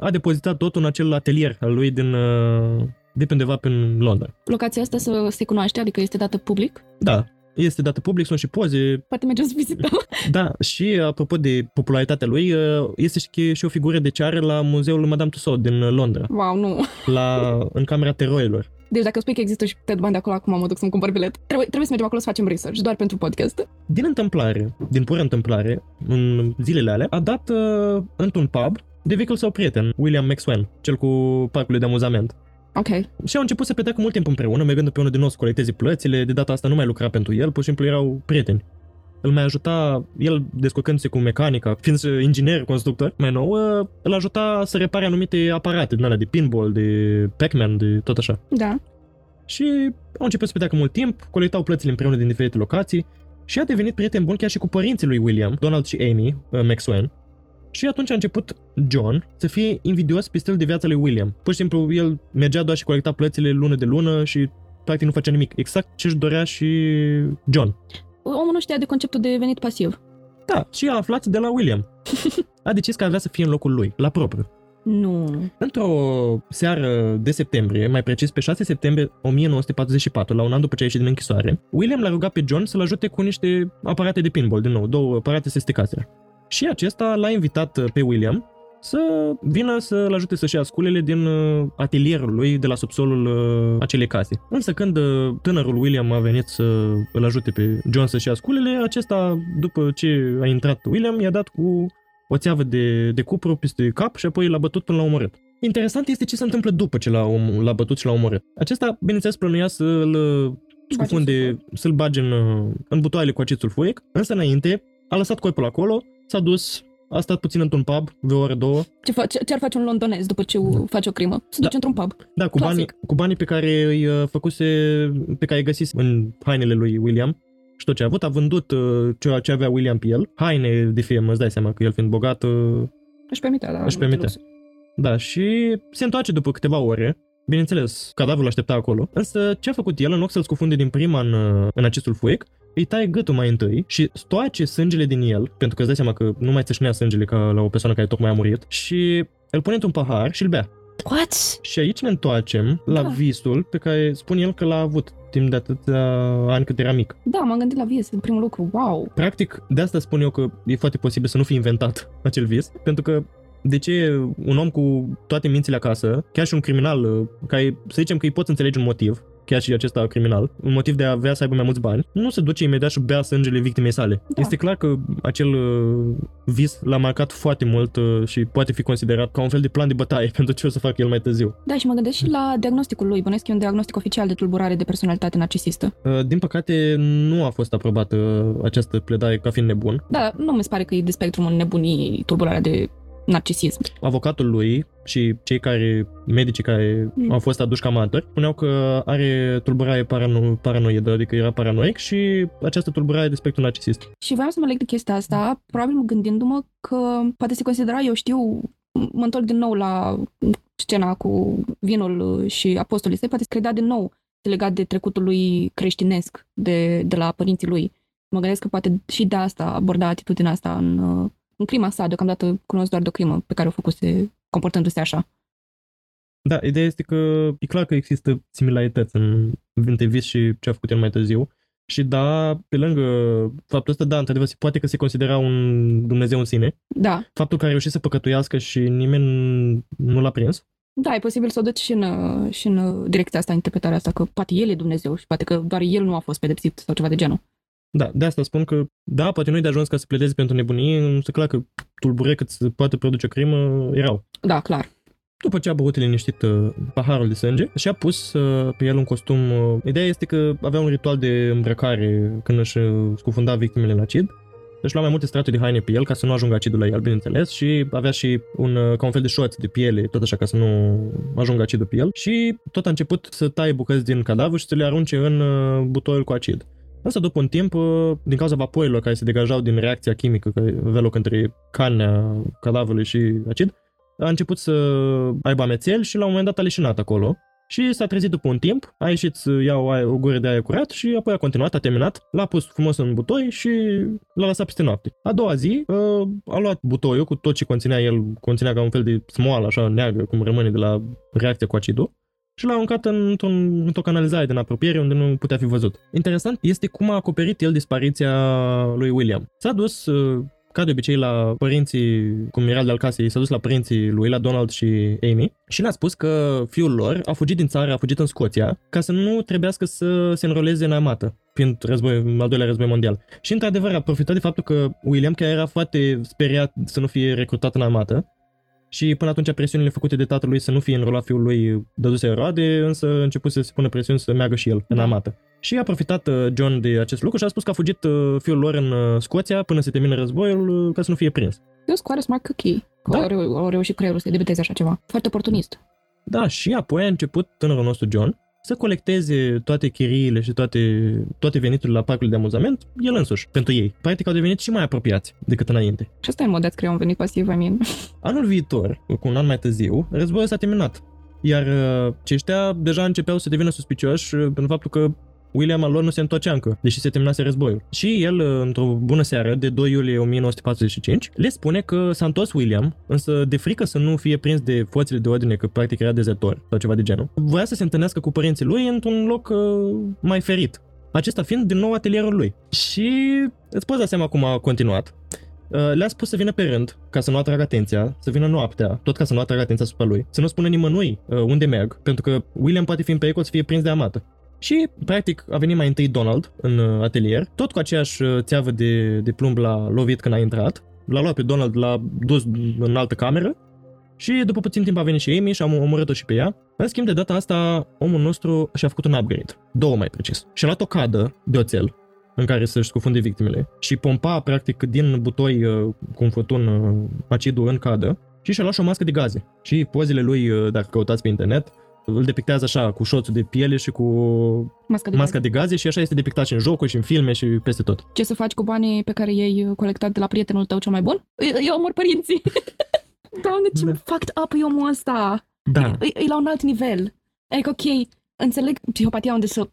a depozitat totul în acel atelier al lui din, uh, de pe undeva prin Londra. Locația asta să se cunoaște, adică este dată public? Da, este dată public, sunt și poze. Poate mergem să vizităm. Da, și apropo de popularitatea lui, uh, este și, și o figură de ceară la muzeul Madame Tussauds din Londra, Wow, nu. la, în camera teroilor. Deci dacă spui că există și Ted Bundy acolo, acum mă duc să-mi cumpăr bilet. Trebuie, trebuie să mergem acolo să facem research, doar pentru podcast. Din întâmplare, din pură întâmplare, în zilele alea, a dat uh, într-un pub de vechiul său prieten, William Maxwell, cel cu parcul de amuzament. Ok. Și au început să petreacă mult timp împreună, mergând pe unul din nou să colecteze plățile, de data asta nu mai lucra pentru el, pur și simplu erau prieteni. Îl mai ajuta, el descurcându-se cu mecanica, fiind inginer, constructor, mai nou, uh, îl ajuta să repare anumite aparate din alea de pinball, de Pac-Man, de tot așa. Da. Și au început să petreacă mult timp, colectau plățile împreună din diferite locații și a devenit prieten bun chiar și cu părinții lui William, Donald și Amy uh, Maxwell. Și atunci a început John să fie invidios pe stilul de viață lui William. Pur și simplu, el mergea doar și colecta plățile lună de lună și practic nu făcea nimic. Exact ce își dorea și John. Omul nu știa de conceptul de venit pasiv. Da, și a aflat de la William. A decis că avea să fie în locul lui, la propriu. Nu. Într-o seară de septembrie, mai precis pe 6 septembrie 1944, la un an după ce a ieșit din închisoare, William l-a rugat pe John să-l ajute cu niște aparate de pinball, din nou, două aparate se stricaseră. Și acesta l-a invitat pe William să vină să-l ajute să-și ia sculele din uh, atelierul lui de la subsolul uh, acelei case. Însă când uh, tânărul William a venit să îl ajute pe John să-și ia sculele, acesta, după ce a intrat William, i-a dat cu o țeavă de, de cupru peste cap și apoi l-a bătut până la omorât. Interesant este ce se întâmplă după ce l-a, om, l-a bătut și l-a omorât. Acesta, bineînțeles, plănuia să-l scufunde, să-l bage în, în butoaiele cu acid sulfuric, însă înainte a lăsat corpul acolo, s-a dus, a stat puțin într-un pub, vreo oră, două. Ce, fa- ce, ce ar face un londonez după ce da. face o crimă? Se duce într-un pub. Da, cu banii, cu banii pe care îi uh, făcuse, pe care îi găsise în hainele lui William și tot ce a avut, a vândut uh, ce, ce avea William pe el, haine de firmă, îți dai seama că el fiind bogat... Uh, își permitea, da. Își permitea. Da, și se întoarce după câteva ore, Bineînțeles, cadavrul aștepta acolo, însă ce a făcut el, în loc să-l scufunde din prima în, uh, în acestul fuic, îi taie gâtul mai întâi și stoace sângele din el, pentru că îți dai seama că nu mai țâșnea sângele ca la o persoană care tocmai a murit, și îl pune într-un pahar și îl bea. What? Și aici ne întoarcem la Da. visul pe care spun el că l-a avut timp de atâția ani cât era mic. Da, m-am gândit la vis, în primul lucru. Wow. Practic, de asta spun eu că e foarte posibil să nu fi inventat acel vis, pentru că de ce un om cu toate mințile acasă, chiar și un criminal, uh, care să zicem că îi poți înțelege un motiv, chiar și acesta criminal, un motiv de a avea să aibă mai mulți bani, nu se duce imediat și bea sângele victimei sale. Da. Este clar că acel uh, vis l-a marcat foarte mult uh, și poate fi considerat ca un fel de plan de bătaie pentru ce o să facă el mai târziu. Da, și mă gândesc și la diagnosticul lui. Bănesc că e un diagnostic oficial de tulburare de personalitate narcisistă. Uh, Din păcate, nu a fost aprobată uh, această pledare ca fiind nebun. Da, nu mi se pare că e de spectrum în nebunii tulburarea de narcisism. avocatul lui și cei care, medicii care Mm. au fost aduși ca martori, spuneau că are tulburare parano- paranoidă, adică era paranoic și această tulburare de spectru narcisist. Și vreau să mă leg de chestia asta, probabil gândindu-mă că poate se considera, eu știu, mă întorc din nou la scena cu vinul și apostolii săi, poate se credea din nou legat de trecutul lui creștinesc, de, de la părinții lui. Mă gândesc că poate și de asta aborda atitudinea asta în, uh, în crima sa, deocamdată cunosc doar de o crimă pe care o făcuse comportându-se așa. Da, ideea este că e clar că există similarități în între vis și ce a făcut el mai târziu. Și da, pe lângă faptul ăsta, da, într-adevăr, se poate că se considera un Dumnezeu în sine. Da, Faptul că a reușit să păcătuiască și nimeni nu l-a prins. da, e posibil să o duci și în, uh, și în uh, direcția asta, interpretarea asta, că poate el e Dumnezeu și poate că doar el nu a fost pedepsit sau ceva de genul. Da, de asta spun că, da, poate nu-i de ajuns ca să pledezi pentru nebunie, însă clar că tulbure cât se poate produce o crimă erau. Da, clar. După ce a băut liniștit uh, paharul de sânge și a pus uh, pe el un costum. Uh, ideea este că avea un ritual de îmbrăcare când își uh, scufunda victimele în acid. Deci lua mai multe straturi de haine pe el ca să nu ajungă acidul la el, bineînțeles, și avea și un, uh, ca un fel de șoț de piele, tot așa ca să nu ajungă acidul pe el. Și tot a început să taie bucăți din cadavru și să le arunce în uh, butoiul cu acid. Însă după un timp, uh, din cauza vaporilor care se degajau din reacția chimică care avea loc între carnea cadavrului și acid, a început să aibă amețel și la un moment dat a leșinat acolo. Și s-a trezit după un timp, a ieșit să ia o, aer- o gură de aer curat și apoi a continuat, a terminat, l-a pus frumos în butoi și l-a lăsat peste noapte. A doua zi uh, a luat butoiul cu tot ce conținea el, conținea ca un fel de smoală așa neagră, cum rămâne de la reacția cu acidul, și l-a aruncat într-un, într-o canalizare din apropiere unde nu putea fi văzut. Interesant este cum a acoperit el dispariția lui William. S-a dus uh, ca de obicei la părinții, cum era de al casei, s-a dus la părinții lui, la Donald și Amy și le-a spus că fiul lor a fugit din țară, a fugit în Scoția, ca să nu trebuiască să se înroleze în armată, fiind război, al doilea război mondial. Și într-adevăr a profitat de faptul că William, care era foarte speriat să nu fie recrutat în armată, și până atunci presiunile făcute de tatălui să nu fie înrolat fiul lui dăduse roade, însă a început să se pună presiuni să meargă și el în da. armată. Și a profitat uh, John de acest lucru și a spus că a fugit uh, fiul lor în uh, Scoția până se termină războiul ca să nu fie prins. Eu sunt quite smart cookie. Da. Au, reu- au reușit creierul să debiteze așa ceva. Foarte oportunist. Da, și apoi a început tânărul nostru John să colecteze toate chiriile și toate, toate veniturile la parcul de amuzament el însuși, pentru ei. Practic au devenit și mai apropiați decât înainte. Și asta e în mod de a crea un venit pasiv, I mean. Anul viitor, cu un an mai târziu, războiul s-a terminat. Iar uh, aceștia deja începeau să devină suspicioși uh, pentru faptul că William al lor nu se întoarcea încă, deși se terminase războiul. Și el, într-o bună seară de 2 iulie 1945, le spune că s-a întors William, însă de frică să nu fie prins de forțele de ordine, că practic era dezertor sau ceva de genul, voia să se întâlnească cu părinții lui într-un loc uh, mai ferit. Acesta fiind din nou atelierul lui. Și îți poți da seama cum a continuat. Uh, le-a spus să vină pe rând, ca să nu atragă atenția, să vină noaptea, tot ca să nu atragă atenția asupra lui, să nu spună nimănui uh, unde merg, pentru că William poate fi în pericol să fie prins de armată. Și, practic, a venit mai întâi Donald în uh, atelier, tot cu aceeași uh, țeavă de, de plumb la lovit când a intrat. L-a luat pe Donald, l-a dus în altă cameră și după puțin timp a venit și Amy și am omorât-o și pe ea. În schimb, de data asta, omul nostru și-a făcut un upgrade. Două mai precis. Și-a luat o cadă de oțel în care să-și scufunde victimele și pompa, practic, din butoi uh, cu un fotun acidul în cadă și și-a luat și o mască de gaze. Și pozele lui, dacă căutați pe internet, îl depictează așa, cu șoțul de piele și cu masca de, masca gaze. de gaze și așa este depictat și în jocuri și în filme și peste tot. Ce să faci cu banii pe care i-ai colectat de la prietenul tău cel mai bun? Eu omor părinții. Doamne, ce da. fucked up e omul ăsta. Da. E, e la un alt nivel. Adică, ok, înțeleg psihopatia unde să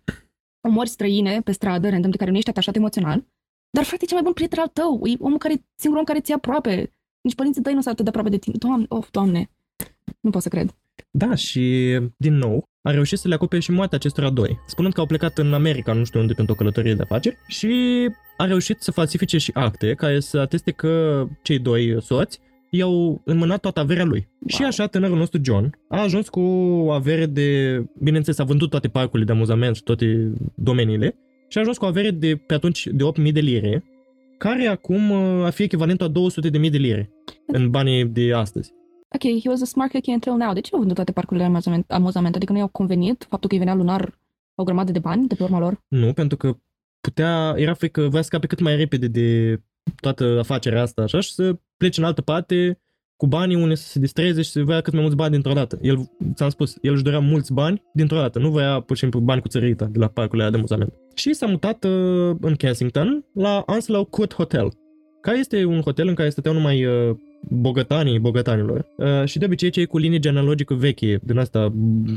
omori străine pe stradă, random, de care nu ești atașat emoțional, dar frate, cel mai bun prieten al tău, e omul care, singurul om care ți-e aproape. Nici părinții tăi nu sunt atât de aproape de tine. Doamne, of, doamne. Nu pot să cred. Da, și din nou a reușit să le acopere și moartea acestora doi, spunând că au plecat în America, nu știu unde, pentru o călătorie de afaceri și a reușit să falsifice și acte care să ateste că cei doi soți i-au înmânat toată averea lui. Wow. Și așa tânărul nostru John a ajuns cu o avere de, bineînțeles, a vândut toate parcurile de amuzament și toate domeniile și a ajuns cu o avere de pe atunci de 8.000 de lire, care acum uh, a fi echivalentul a 200.000 de lire în banii de astăzi ok, he was a smart cookie until now. De ce au vândut toate parcurile de amuzament, amuzament? Adică nu i-au convenit faptul că îi venea lunar o grămadă de bani de pe urma lor? Nu, pentru că putea, era frică, voia să scape cât mai repede de toată afacerea asta, așa, și să plece în altă parte cu banii unde să se distreze și să voia cât mai mulți bani dintr-o dată. El, ți-am spus, el își dorea mulți bani dintr-o dată, nu voia pur și simplu bani cu țărita de la parcurile de amuzament. Și s-a mutat uh, în Kensington la Anslow Court Hotel, care este un hotel în care stăteau numai uh, bogătanii bogătanilor. Uh, și de obicei cei cu linii genealogică veche, din asta,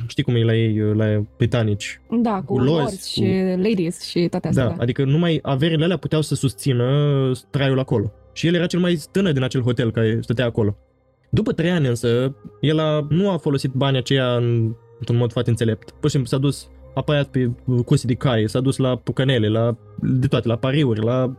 știi cum e la ei, la britanici. Da, cu, cu lords și cu... ladies și toate astea. Da, da, adică numai averile alea puteau să susțină traiul acolo. Și el era cel mai tânăr din acel hotel care stătea acolo. După trei ani însă, el a, nu a folosit banii aceia în, într-un mod foarte înțelept. Pur și simplu s-a dus apăiat pe curse de cai, s-a dus la pucanele, la de toate, la pariuri, la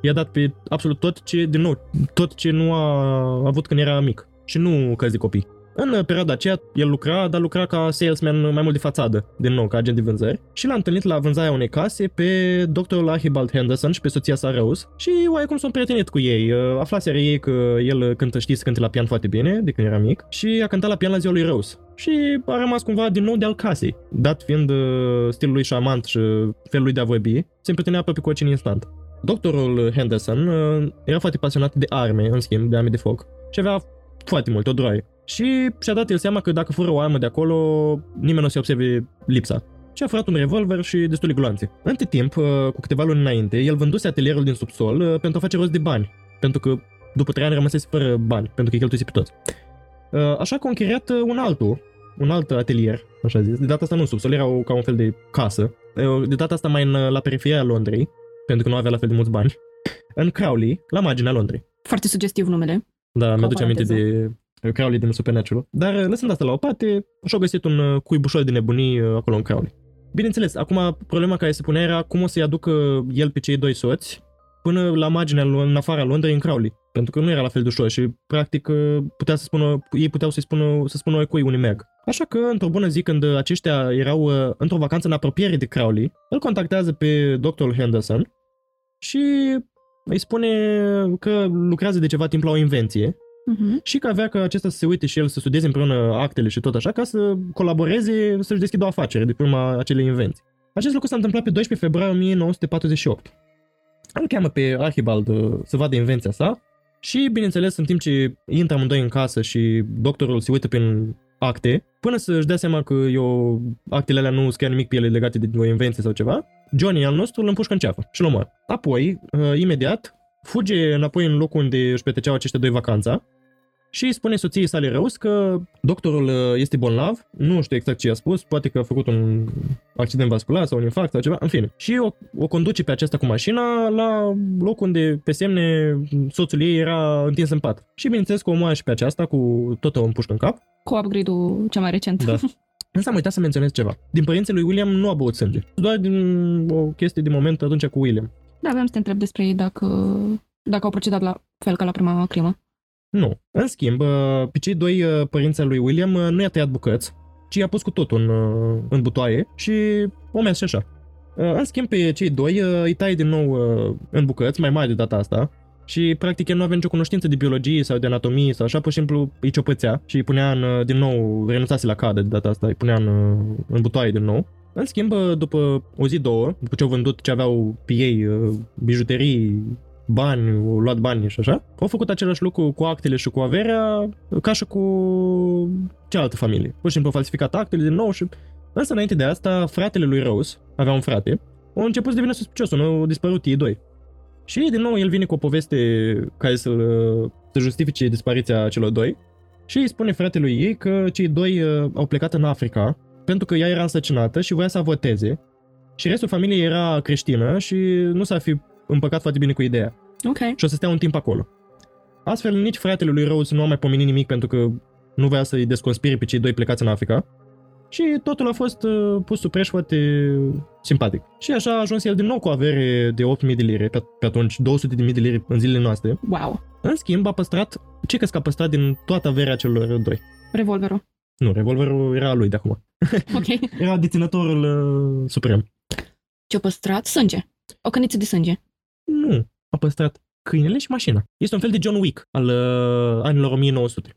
i-a dat pe absolut tot ce, din nou, tot ce nu a avut când era mic și nu cărți de copii. În perioada aceea, el lucra, dar lucra ca salesman mai mult de fațadă, din nou, ca agent de vânzări. Și l-a întâlnit la vânzarea unei case pe doctorul Archibald Henderson și pe soția sa Rose și oarecum s-a prietenit cu ei. Aflaseră ei că el cântă, știți să cânte la pian foarte bine, de când era mic, și a cântat la pian la ziua lui Rose. Și a rămas cumva din nou de al casei, dat fiind stilul lui șamant și felul lui de a vorbi, se împrietenea aproape cu oricine instant. Doctorul Henderson uh, era foarte pasionat de arme, în schimb, de arme de foc și avea foarte multe odroaie. Și și-a dat el seama că dacă fură o armă de acolo, nimeni nu se observe lipsa. Și a furat un revolver și destule gloanțe. Între timp, uh, cu câteva luni înainte, el vânduse atelierul din subsol uh, pentru a face rost de bani. Pentru că după trei ani rămăsese fără bani, pentru că îi cheltuise pe toți. Așa că a închiriat un altul, un alt atelier, așa zis. De data asta nu subsol, era o, ca un fel de casă. De data asta mai în, la periferia Londrei, pentru că nu avea la fel de mulți bani, în Crowley, la marginea Londrei. Foarte sugestiv numele. Da, mi-aduce aminte de Crowley din Supernatural. Dar uh, lăsând asta la o parte, și-au găsit un uh, cuibușor de nebunii uh, acolo în Crowley. Bineînțeles, acum problema care se punea era cum o să-i aducă el pe cei doi soți până la marginea, în afara Londrei, în Crowley. Pentru că nu era la fel de ușor și, practic, putea să spună, ei puteau să-i spună, să spună cui unui merg. Așa că, într-o bună zi, când aceștia erau într-o vacanță în apropiere de Crowley, îl contactează pe doctorul Henderson și îi spune că lucrează de ceva timp la o invenție uh-huh. și că avea ca acesta să se uite și el să studieze împreună actele și tot așa, ca să colaboreze, să-și deschidă o afacere de prima acelei invenții. Acest lucru s-a întâmplat pe 12 februarie 1948. Îl cheamă pe Archibald uh, să vadă invenția sa și, bineînțeles, în timp ce intră amândoi în casă și doctorul se uită prin acte, până să-și dea seama că eu, actele alea nu scrie nimic pe ele legate de o invenție sau ceva, Johnny al nostru îl împușcă în ceafă și îl omoară. Apoi, uh, imediat, fuge înapoi în locul unde își petreceau aceștia doi vacanța și îi spune soției sale Răus că doctorul uh, este bolnav, nu știu exact ce a spus, poate că a făcut un accident vascular sau un infarct sau ceva, în fine. Și o, o conduce pe aceasta cu mașina la locul unde pe semne soțul ei era întins în pat. Și bineînțeles că o omoară și pe aceasta cu tot o împușcă în cap. Cu upgrade-ul cel mai recent. Da. Însă am uitat să menționez ceva. Din părinții lui William nu a băut sânge. Doar din o chestie de moment atunci cu William. Da, aveam să te întreb despre ei dacă, dacă au procedat la fel ca la prima crimă. Nu. În schimb, pe cei doi uh, părinți al lui William uh, nu i-a tăiat bucăți, ci i-a pus cu totul în, uh, în butoaie și o mers și așa. În schimb, pe cei doi îi taie din nou în bucăți, mai mari de data asta, și practic el nu avea nicio cunoștință de biologie sau de anatomie sau așa, pur și simplu îi ciopățea și îi punea în, din nou, renunțase la cadă de data asta, îi punea în, în butoaie din nou. În schimb, după o zi, două, după ce au vândut ce aveau pe ei, bijuterii, bani, au luat bani și așa, au făcut același lucru cu actele și cu averea, ca și cu cealaltă familie. Pur și simplu au falsificat actele din nou și... Însă, înainte de asta, fratele lui Rose, avea un frate, au început să devină suspicios, nu au dispărut ei doi. Și din nou el vine cu o poveste care să, să justifice dispariția celor doi și îi spune fratelui ei că cei doi uh, au plecat în Africa pentru că ea era însăcinată și voia să voteze și restul familiei era creștină și nu s-ar fi împăcat foarte bine cu ideea. Ok. Și o să stea un timp acolo. Astfel, nici fratele lui Rose nu a mai pomenit nimic pentru că nu vrea să-i desconspire pe cei doi plecați în Africa. Și totul a fost uh, pus sub preș foarte simpatic. Și așa a ajuns el din nou cu avere de 8.000 de lire, pe, pe atunci 200.000 de lire în zilele noastre. Wow. În schimb, a păstrat, ce crezi că a păstrat din toată averea celor doi? Revolverul. Nu, revolverul era lui de acum. Ok. era deținătorul uh, suprem. Ce-a păstrat? Sânge. O căniță de sânge. Nu, a păstrat câinele și mașina. Este un fel de John Wick al uh, anilor 1900.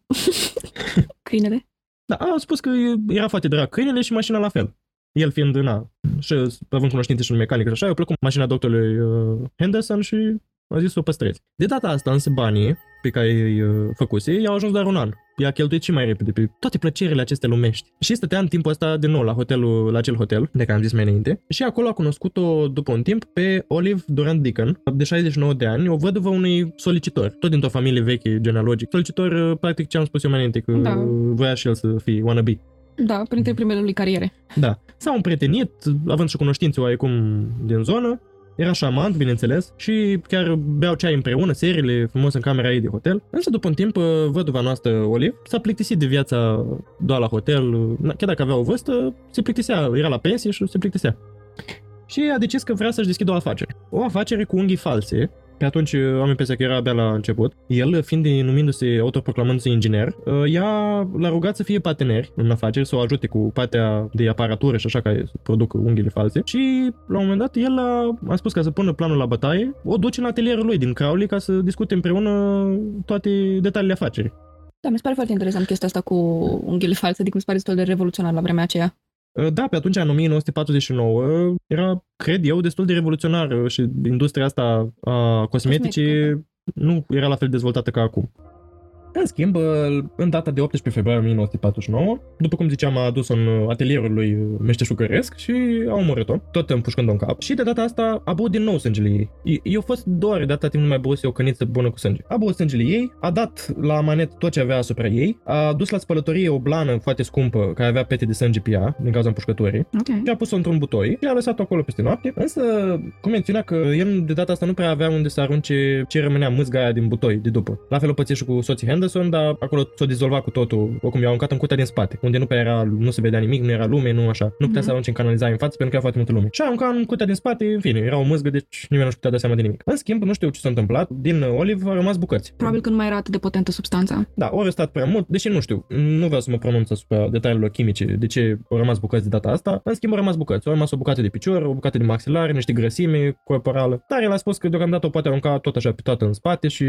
câinele? Da, a spus că era foarte drag câinele și mașina la fel. El fiind, na, și având cunoștințe și în mecanică și așa, i-a plăcut mașina doctorului uh, Henderson și a zis să o păstrezi. De data asta, însă, banii pe care îi uh, făcuse, i-au ajuns doar un an. I-a cheltuit și mai repede pe toate plăcerile acestea lumești. Și stătea în timpul ăsta din nou la hotelul, la acel hotel, de care am zis mai înainte. Și acolo a cunoscut-o după un timp pe Olive Durant Deacon, de 69 de ani, o văduvă unui solicitor, tot dintr-o familie veche, genealogic. Solicitor, uh, practic ce am spus eu mai înainte, că da. voia și el să fie wannabe. Da, printre primele lui cariere. Da. S-au împrietenit, având și cunoștințe oarecum din zonă, era șamant, bineînțeles, și chiar beau ceai împreună, serile, frumos în camera ei de hotel. Însă după un timp, văduva noastră, Olive, s-a plictisit de viața doar la hotel. Chiar dacă avea o vârstă, se plictisea, era la pensie și se plictisea. Și a decis că vrea să-și deschidă o afacere. O afacere cu unghii false, pe atunci uh, am impresia că era abia la început. El, fiind numindu-se, autoproclamându-se inginer, uh, ea l-a rugat să fie parteneri în afaceri, să o ajute cu partea de aparatură și așa care produc unghiile false. Și la un moment dat el a, a spus ca să pună planul la bătaie, o duce în atelierul lui din Crowley ca să discute împreună toate detaliile afacerii. Da, mi se pare foarte interesant chestia asta cu unghiile false, adică mi se pare destul de revoluționar la vremea aceea. Uh, da, pe atunci, în 1949, era, cred eu, destul de revoluționar și industria asta a cosmeticii Cosmetica, da. nu era la fel dezvoltată ca acum. În schimb, în data de 18 februarie 1949, după cum ziceam, a adus-o în atelierul lui meșteșugăresc și a omorât-o, tot împușcând-o în cap. Și de data asta a băut din nou sângele ei. Eu fost doar de data timp nu mai băuse o căniță bună cu sânge. A băut sângele ei, a dat la manet tot ce avea asupra ei, a dus la spălătorie o blană foarte scumpă care avea pete de sânge pe ea, din cauza împușcătorii, okay. și a pus-o într-un butoi și a lăsat-o acolo peste noapte. Însă, cum menționa că el de data asta nu prea avea unde să arunce ce rămânea mâzga aia din butoi de după. La fel o pățea și cu soții Anderson, dar acolo s-a dizolvat cu totul, oricum i-au aruncat în cutea din spate, unde nu prea era, nu se vedea nimic, nu era lume, nu așa. Nu putea Mhm. să arunce în canalizare în față pentru că era foarte multă lume. Și a aruncat în cutea din spate, în fine, era o mâzgă, deci nimeni nu putea da seama de nimic. În schimb, nu știu ce s-a întâmplat, din Olive au rămas bucăți. Probabil că nu mai era atât de potentă substanța. Da, ori a stat prea mult, deși nu știu, nu vreau să mă pronunț asupra detaliilor chimice, de ce au rămas bucăți de data asta. În schimb, au rămas bucăți. Au rămas o bucată de picior, o bucată de maxilar, niște grăsime corporală. Dar el a spus că deocamdată o poate arunca tot așa pe toată în spate și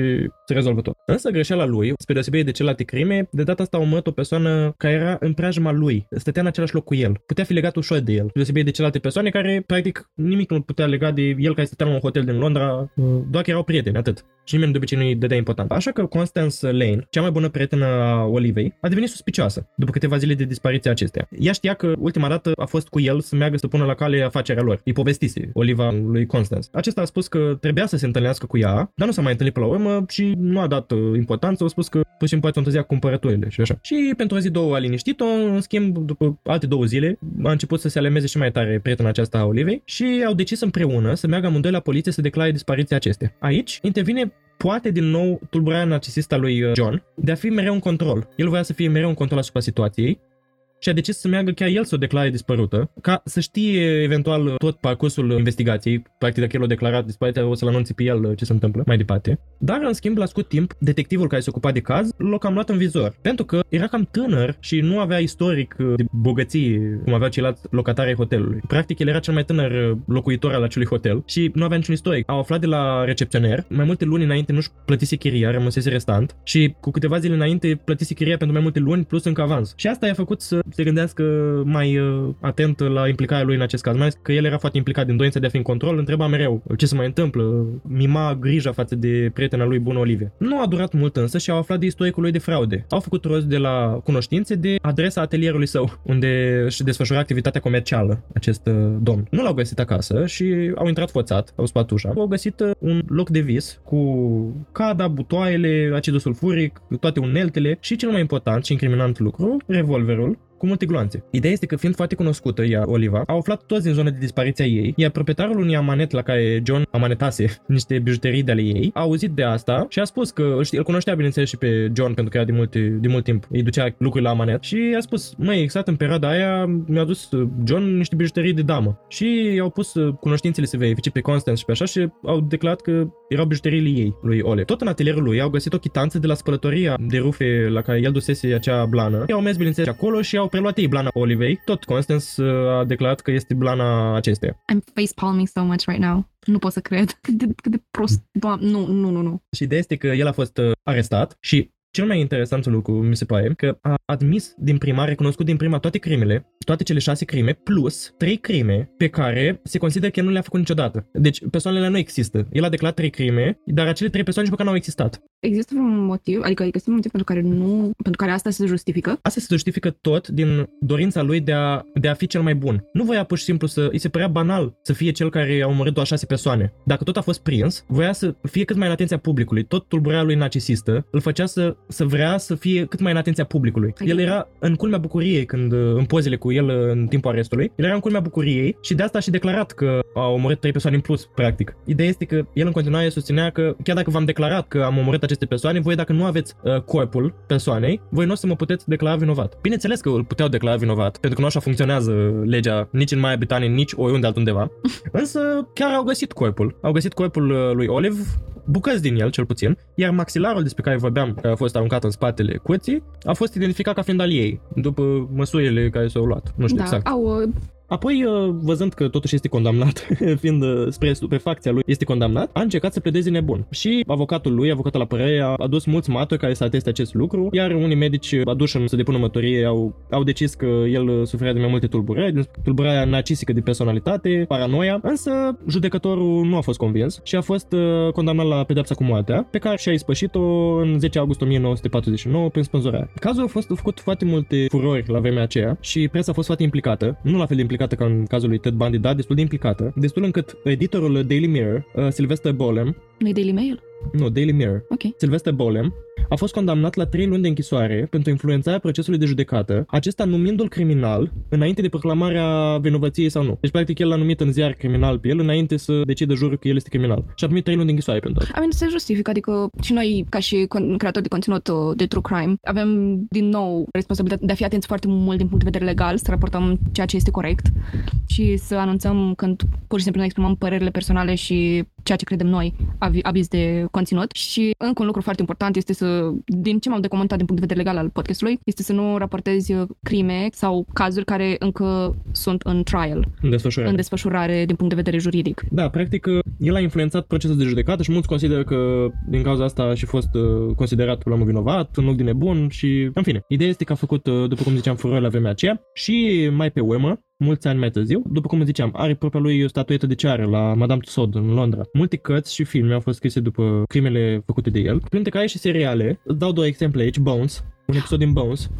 se rezolvă tot. Însă greșeala lui, spre deosebire de celelalte crime, de data asta a omorât o persoană care era în preajma lui, stătea în același loc cu el. Putea fi legat ușor de el, spre deosebire de celelalte persoane care, practic, nimic nu putea lega de el care stătea la un hotel din Londra, doar că erau prieteni, atât. Și nimeni de obicei nu-i dădea important. Așa că Constance Lane, cea mai bună prietenă a Olivei, a devenit suspicioasă după câteva zile de dispariția acesteia. Ea știa că ultima dată a fost cu el să meargă să pună la cale afacerea lor. Îi povestise Oliva lui Constance. Acesta a spus că trebuia să se întâlnească cu ea, dar nu s-a mai întâlnit până la urmă și nu a dat uh, importanță. A spus că pur și simplu poate întârzia cumpărăturile și așa. Și pentru o zi două a liniștit-o, în schimb, după alte două zile, a început să se alemeze și mai tare prietena aceasta a Olivei și au decis împreună să meargă amândoi la poliție să declare dispariția acestea. Aici intervine poate din nou tulburarea narcisistă a lui uh, John de a fi mereu în control. El voia să fie mereu în control asupra situației și a decis să meargă chiar el să o declare dispărută, ca să știe eventual tot parcursul investigației, practic dacă el o declarat dispariția, o să-l anunțe pe el uh, ce se întâmplă mai departe. Dar, în schimb, la scurt timp, detectivul care se ocupa de caz l-a cam luat în vizor, pentru că era cam tânăr și nu avea istoric uh, de bogăție cum aveau ceilalți locatari ai hotelului. Practic, el era cel mai tânăr uh, locuitor al acelui hotel și nu avea niciun istoric. Au aflat de la recepționer, mai multe luni înainte nu-și plătise chiria, rămăsese restant și cu câteva zile înainte plătise chiria pentru mai multe luni plus încă avans. Și asta i-a făcut să se gândească mai uh, atent la implicarea lui în acest caz, mai ales că el era foarte implicat din dorința de a fi în control, întreba mereu ce se mai întâmplă, mima grija față de prietena lui bună Olivia. Nu a durat mult însă și au aflat de istoricul lui de fraude. Au făcut rost de la cunoștințe de adresa atelierului său, unde își desfășura activitatea comercială acest uh, domn. Nu l-au găsit acasă și au intrat forțat, au spart ușa. Au găsit uh, un loc de vis cu cada, butoaiele, acidul sulfuric, toate uneltele și cel mai important și incriminant lucru, revolverul cu multe gloanțe. Ideea este că fiind foarte cunoscută ea, Oliva, a aflat toți din zona de dispariția ei, iar proprietarul unui amanet la care John amanetase niște bijuterii de ale ei, a auzit de asta și a spus că îl știa- îl cunoștea bineînțeles și pe John pentru că era de, multe, de mult timp îi ducea lucruri la amanet și a spus, măi, exact în perioada aia mi-a dus uh, John niște bijuterii de damă și i-au pus uh, cunoștințele să verifice pe Constance și pe așa și au declarat că erau bijuteriile ei, lui Ole. Tot în atelierul lui au găsit o chitanță de la spălătoria de rufe la care el dusese acea blană. I-au mers bineînțeles acolo și au preluat ei blana Olivei. Tot Constance uh, a declarat că este blana acesteia. I'm facepalming so much right now. Nu pot să cred. Cât de, cât de prost. Doamne, nu, nu, nu, nu. Și ideea este că el a fost uh, arestat și cel mai interesant lucru, mi se pare, că a admis din prima, a recunoscut din prima toate crimele, toate cele șase crime, plus trei crime pe care se consideră că el nu le-a făcut niciodată. Deci persoanele nu există. El a declarat trei crime, dar acele trei persoane nici măcar nu au existat. Există vreun motiv? Adică există un motiv pentru care nu, pentru care asta se justifică? Asta se justifică tot din dorința lui de a, de a fi cel mai bun. Nu voia pur și simplu să... Îi se părea banal să fie cel care a omorât doar șase persoane. Dacă tot a fost prins, voia să fie cât mai în atenția publicului. Tot tulburarea lui narcisistă îl făcea să, să vrea să fie cât mai în atenția publicului. El era în culmea bucuriei când, în pozele cu el în timpul arestului, el era în culmea bucuriei și de asta a și declarat că a omorât trei persoane în plus, practic. Ideea este că el în continuare susținea că chiar dacă v-am declarat că am omorât aceste persoane, voi dacă nu aveți uh, corpul persoanei, voi nu o să mă puteți declara vinovat. Bineînțeles că îl puteau declara vinovat, pentru că nu așa funcționează legea nici în Marea Britanie, nici oriunde altundeva. Însă chiar au găsit corpul. Au găsit corpul uh, lui Olive, bucăți din el cel puțin, iar maxilarul despre care vorbeam, care a fost aruncat în spatele curții, a fost identificat ca fiind al ei, după măsurile care s-au luat. Nu știu da, exact. au, uh, Apoi, uh, văzând că totuși este condamnat, fiind uh, spre stupefacția lui, este condamnat, a încercat să pledeze nebun. Și avocatul lui, avocatul la părere, a adus mulți maturi care să ateste acest lucru, iar unii medici aduși să depună mătorie au, au decis că el uh, suferea de mai multe tulburări, din tulburarea narcisică de personalitate, paranoia, însă judecătorul nu a fost convins și a fost uh, condamnat la pedepsa cu moartea, pe care și-a ispășit-o în 10 august 1949 prin spânzurare. Cazul a fost făcut foarte multe furori la vremea aceea și presa a fost foarte implicată, nu la fel de implicată ca în cazul lui Ted Bundy, dar destul de implicată, destul încât editorul Daily Mirror, uh, Sylvester Bolem, nu-i Daily Mail? Nu, Daily Mirror. Ok. Sylvester Bolem a fost condamnat la 3 luni de închisoare pentru influențarea procesului de judecată, acesta numindu-l criminal înainte de proclamarea vinovăției sau nu. Deci, practic, el l-a numit în ziar criminal pe el înainte să decide jurul că el este criminal. Și a primit 3 luni de închisoare pentru asta. I mean, se justifică, adică și noi, ca și con- creatori de conținut uh, de true crime, avem din nou responsabilitatea de a fi atenți foarte mult din punct de vedere legal, să raportăm ceea ce este corect și să anunțăm când pur și simplu ne exprimăm părerile personale și ceea ce credem noi avi- aviz de conținut. Și încă un lucru foarte important este să, din ce m-am documentat din punct de vedere legal al podcastului, este să nu raportezi uh, crime sau cazuri care încă sunt în trial, În desfășurare. în desfășurare din punct de vedere juridic. Da, practic, el a influențat procesul de judecată și mulți consideră că din cauza asta a și fost uh, considerat un om vinovat, un loc de nebun și, în fine. Ideea este că a făcut, uh, după cum ziceam, furor la vremea aceea și mai pe urmă, mulți ani mai târziu, după cum ziceam, are propria lui statuetă de ceară la Madame Tussauds în Londra. Multe cărți și filme au fost scrise după crimele făcute de el, printre care și seriale. Îți dau două exemple aici, Bones, un episod din Bones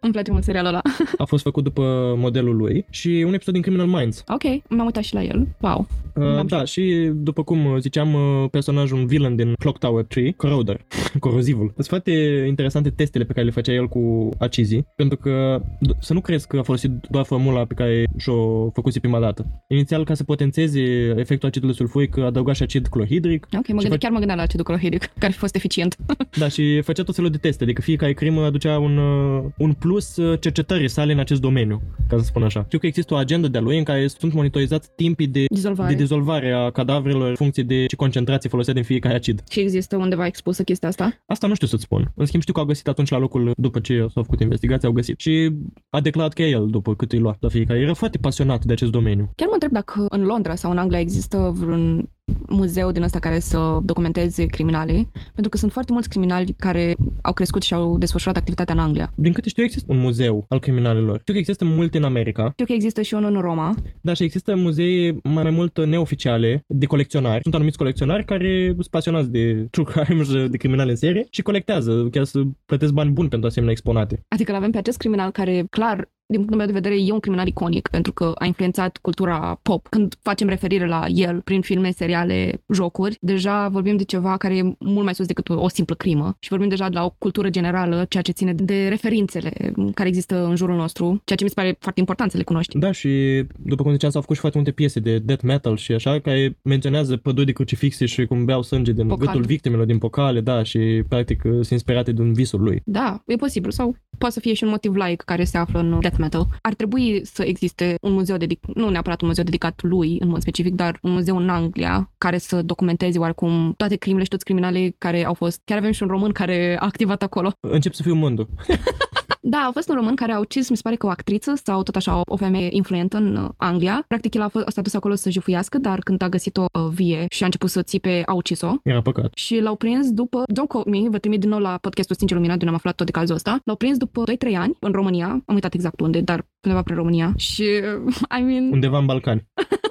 Îmi place mult serialul ăla. a fost făcut după modelul lui și un episod din Criminal Minds. ok, m-am uitat și la el. Wow. Uh, M-am da, și după cum ziceam, uh, personajul un villain din Clock Tower 3, Corroder, corozivul. Sunt foarte interesante testele pe care le făcea el cu acizii, pentru că d- să nu crezi că a folosit doar formula pe care și-o făcuse prima dată. Inițial, ca să potențeze efectul acidului sulfuric, adăuga și acid clorhidric, Ok, mă Și gânde, fac- chiar mă gândeam la acidul clorhidric, care ar fi fost eficient. da, și făcea tot felul de teste, adică fiecare crimă aducea un, uh, un plus uh, cercetării sale în acest domeniu, ca să spun așa. Știu că există o agendă de-a lui în care sunt monitorizați timpii de Dizolvare. de dizolvare a cadavrelor în funcție de ce concentrație folosea din fiecare acid. Și există undeva expusă chestia asta? Asta nu știu să-ți spun. În schimb știu că au găsit atunci la locul, după ce s-au făcut investigații, au găsit. Și a declarat că el, după cât îi lua la fiecare, era foarte pasionat de acest domeniu. Chiar mă întreb dacă în Londra sau în Anglia există vreun muzeu din ăsta care să documenteze criminalii, pentru că sunt foarte mulți criminali care au crescut și au desfășurat activitatea în Anglia. Din câte știu, există un muzeu al criminalilor. Știu că există multe în America, Știu că există și unul în Roma. dar și există muzee mai, mai mult neoficiale de colecționari. Sunt anumiți colecționari care sunt pasionați de true crime și de criminali în serie și colectează, chiar să plătesc bani buni pentru asemenea exponate. Adică îl avem pe acest criminal care, clar, din punctul meu de vedere, e un criminal iconic pentru că a influențat cultura pop. Când facem referire la el prin filme, seriale, jocuri, deja vorbim de ceva care e mult mai sus decât o, o simplă crimă și vorbim deja de la o cultură generală, ceea ce ține de referințele care există în jurul nostru, ceea ce mi se pare foarte important să le cunoști. Da, și după cum ziceam, s-au făcut și foarte multe piese de death metal și așa, care menționează păduri de crucifixe și cum beau sânge din Pocal. gâtul victimelor din pocale, da, și practic sunt inspirate din visul lui. Da, e posibil. Sau poate să fie și un motiv laic care se află în death metal. Ar trebui să existe un muzeu dedicat, nu neapărat un muzeu dedicat lui în mod specific, dar un muzeu în Anglia care să documenteze oarecum toate crimele și toți criminalii care au fost. Chiar avem și un român care a activat acolo. Încep să fiu mândru. Da, a fost un român care a ucis, mi se pare că o actriță sau tot așa o, o femeie influentă în uh, Anglia. Practic el a fost a stat dus acolo să jefuiască, dar când a găsit-o uh, vie și a început să țipe, a ucis-o. Era păcat. Și l-au prins după, don't quote me, vă trimit din nou la podcastul Sincer Luminat, de unde am aflat tot de cazul ăsta. L-au prins după 2-3 ani în România, am uitat exact unde, dar undeva prin România. Și, I mean, Undeva în Balcani.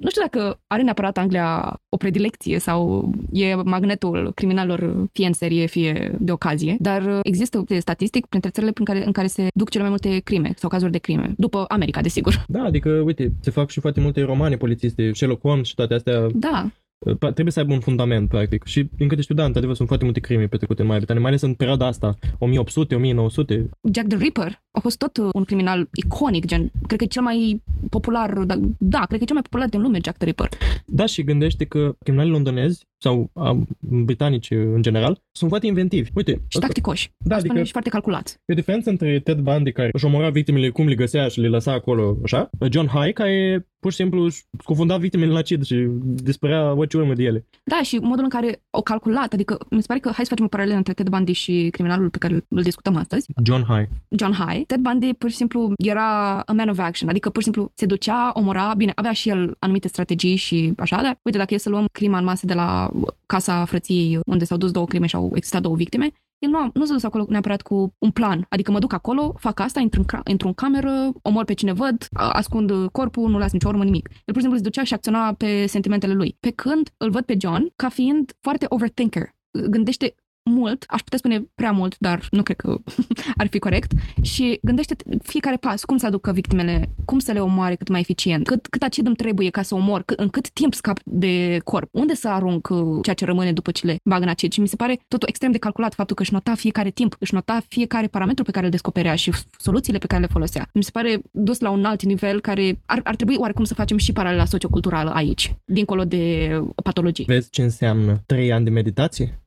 nu știu dacă are neapărat Anglia o predilecție sau e magnetul criminalilor fie în serie, fie de ocazie, dar există de statistic printre țările prin care, în care se duc cele mai multe crime sau cazuri de crime, după America, desigur. Da, adică, uite, se fac și foarte multe romane polițiste, Sherlock Holmes și toate astea. Da, Pa- Trebuie să aibă un fundament, practic. Și, din câte știu, da, într-adevăr, sunt foarte multe crime petrecute în Marea Britanie, mai ales în perioada asta, 1800, 1900. Jack the Ripper a fost tot uh, un criminal iconic, gen, cred că e cel mai popular, da, da cred că e cel mai popular din lume, Jack the Ripper. Da, și gândește că criminalii londonezi sau a, britanici în general sunt foarte inventivi. Uite, Și asta- tacticoși. Da, Asta adică- și foarte calculați. E o diferență între Ted Bundy, care își omora victimele cum le găsea și le lăsa acolo, așa, John High, care pur și simplu își scufunda victimele la acid și dispărea orice urmă de ele. Da, și modul în care au calculat, adică mi se pare că hai să facem o paralelă între Ted Bundy și criminalul pe care îl discutăm astăzi, John High. John High. Ted Bundy pur și simplu era a man of action, adică pur și simplu se ducea, omora, bine, avea și el anumite strategii și așa, dar uite, dacă e să luăm crima în masă de la casa frăției unde s-au dus două crime și au existat două victime, el nu, a, nu s-a dus acolo neapărat cu un plan. Adică mă duc acolo, fac asta, intru în, cra- intru în cameră, omor pe cine văd, a- ascund corpul, nu las nicio urmă, nimic. El pur și simplu se ducea și acționa pe sentimentele lui. Pe când îl văd pe John ca fiind foarte overthinker. Gândește mult, aș putea spune prea mult, dar nu cred că ar fi corect, și gândește fiecare pas, cum să aducă victimele, cum să le omoare cât mai eficient, cât, cât acid îmi trebuie ca să omor, cât, în cât timp scap de corp, unde să arunc uh, ceea ce rămâne după ce le bag în acid. Și mi se pare totul extrem de calculat faptul că își nota fiecare timp, își nota fiecare parametru pe care îl descoperea și soluțiile pe care le folosea. Mi se pare dus la un alt nivel care ar, ar trebui oarecum să facem și paralela socioculturală aici, dincolo de patologii. Vezi ce înseamnă trei ani de meditație?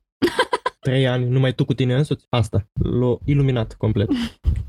Trei ani, numai tu cu tine însuți? Asta. L-a iluminat complet.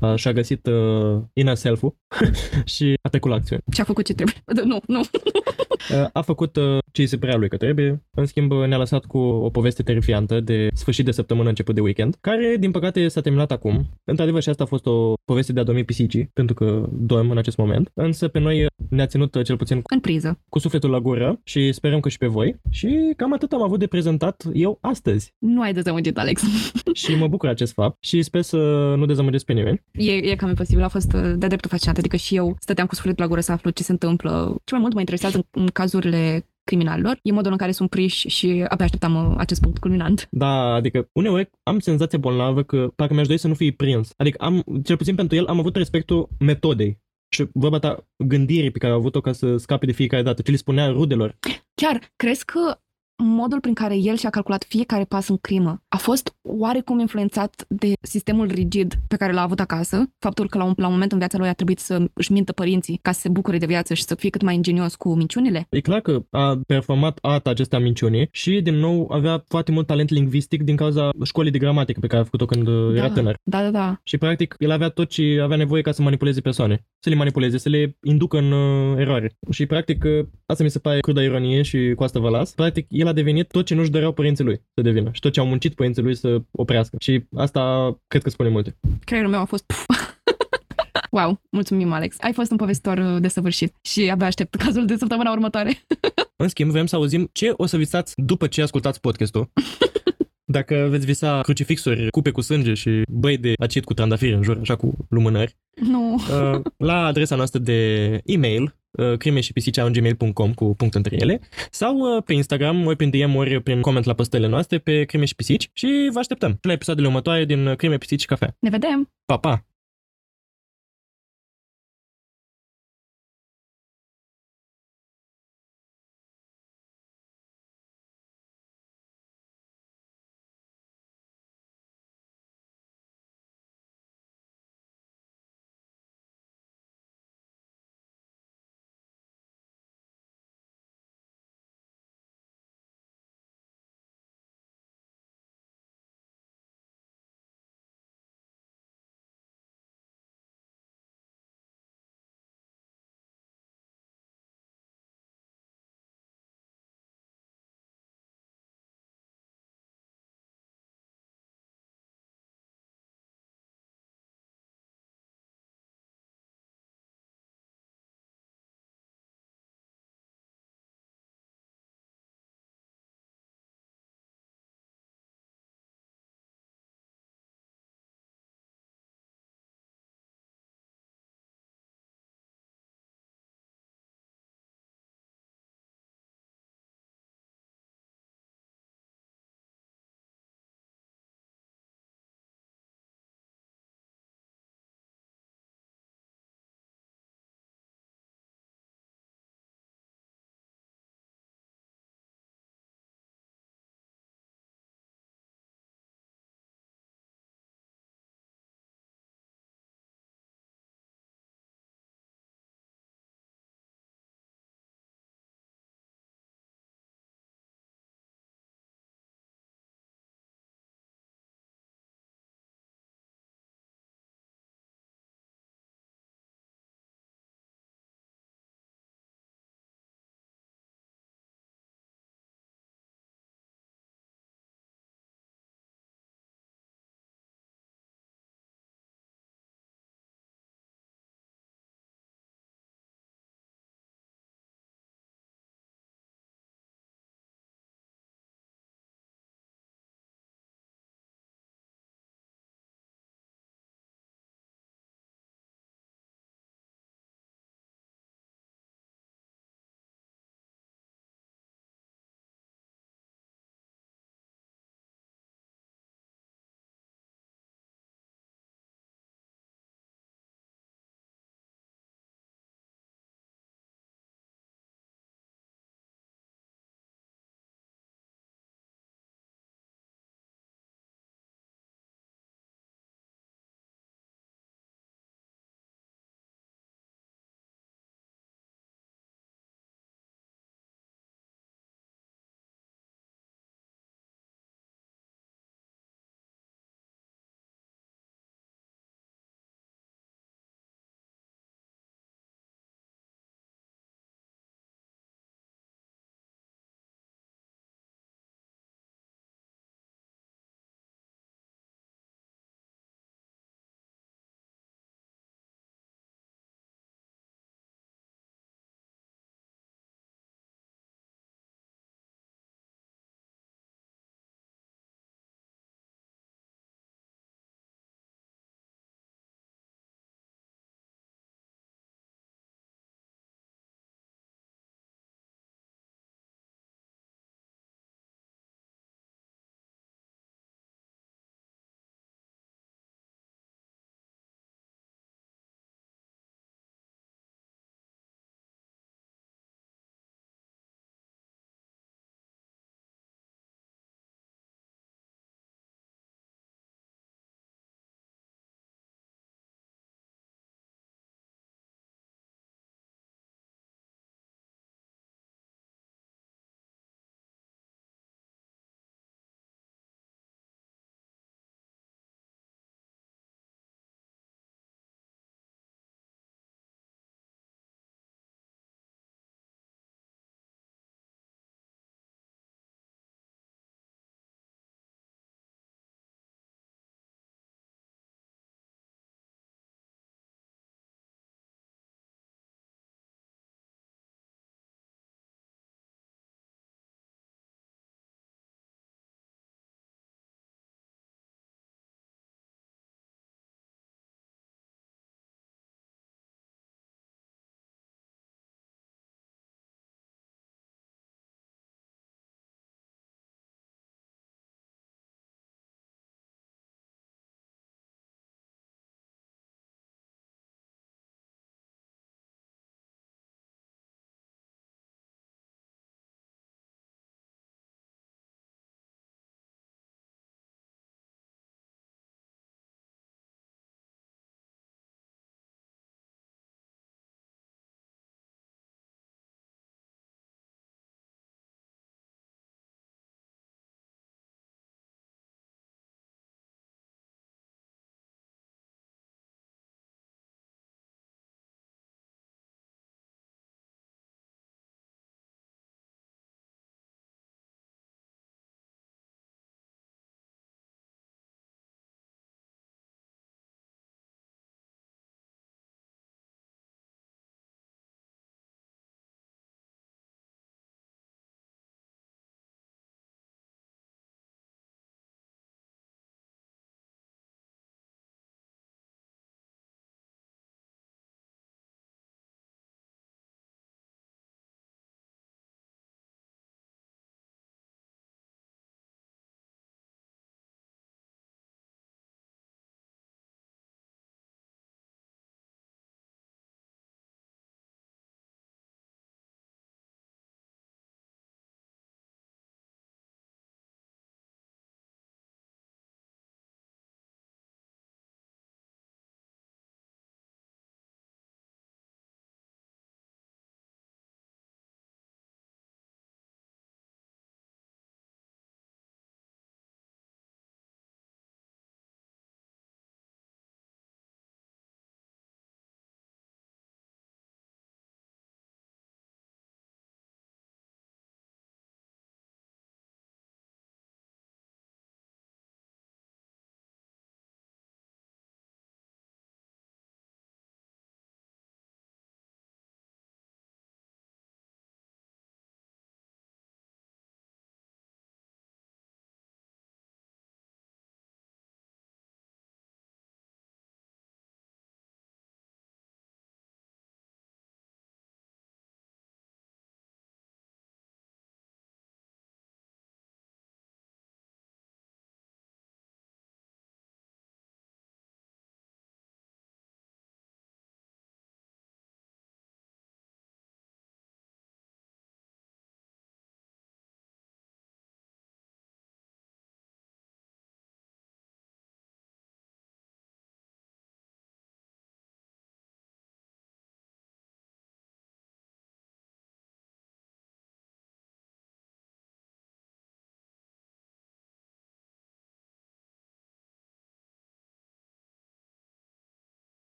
Uh, și-a găsit uh, inner self-ul și a trecut la acțiune. Și a făcut ce trebuie. Nu, nu. uh, a făcut uh, ce îi se prea lui că trebuie. În schimb, ne-a lăsat cu o poveste terifiantă de sfârșit de săptămână, început de weekend, care, din păcate, s-a terminat acum. Într-adevăr, și asta a fost o poveste de a dormi pisicii, pentru că dorm în acest moment. Însă pe noi ne-a ținut uh, cel puțin în priză. cu sufletul la gură și sperăm că și pe voi. Și cam atât am avut de prezentat eu astăzi. Nu ai dezamăgit, Alex. și mă bucur acest fapt și sper să nu dezamăgesc pe nimeni. E, e cam imposibil, a fost uh, de-a dreptul fascinant, adică și eu stăteam cu sufletul la gură să aflu ce se întâmplă. Ce mai mult mă interesează în, în cazurile criminalilor, e modul în care sunt priși și abia așteptam uh, acest punct culminant. Da, adică uneori am senzația bolnavă că parcă mi-aș dori să nu fii prins. Adică am, cel puțin pentru el, am avut respectul metodei și vorba ta gândirii pe care a avut-o ca să scape de fiecare dată, ce le spunea rudelor. Chiar, crezi că modul prin care el și-a calculat fiecare pas în crimă a fost oarecum influențat de sistemul rigid pe care l-a avut acasă, faptul că la un, la un moment în viața lui a trebuit să își mintă părinții ca să se bucure de viață și să fie cât mai ingenios cu minciunile? E clar că a performat ata acestea minciunii și, din nou, avea foarte mult talent lingvistic din cauza școlii de gramatică pe care a făcut-o când da, era tânăr. Da, da, da. Și, practic, el avea tot ce avea nevoie ca să manipuleze persoane. Să le manipuleze, să le inducă în uh, eroare. Și, practic, uh, asta mi se pare cruda ironie și cu asta vă las. Practic, el a devenit tot ce nu-și doreau părinții lui să devină și tot ce au muncit părinții lui să oprească. Și asta cred că spune multe. Creierul meu a fost... Wow, mulțumim, Alex. Ai fost un povestitor uh, desăvârșit și abia aștept cazul de săptămâna următoare. În schimb, vrem să auzim ce o să visați după ce ascultați podcastul. Dacă veți visa crucifixuri, cupe cu sânge și băi de acid cu trandafiri în jur, așa cu lumânări, nu. Uh, la adresa noastră de e-mail, uh, crime și gmail.com cu punct între ele, sau uh, pe Instagram, ori prin DM, ori prin coment la postele noastre pe crime și pisici și vă așteptăm la episoadele următoare din Crime, Pisici și Cafea. Ne vedem! Pa, pa!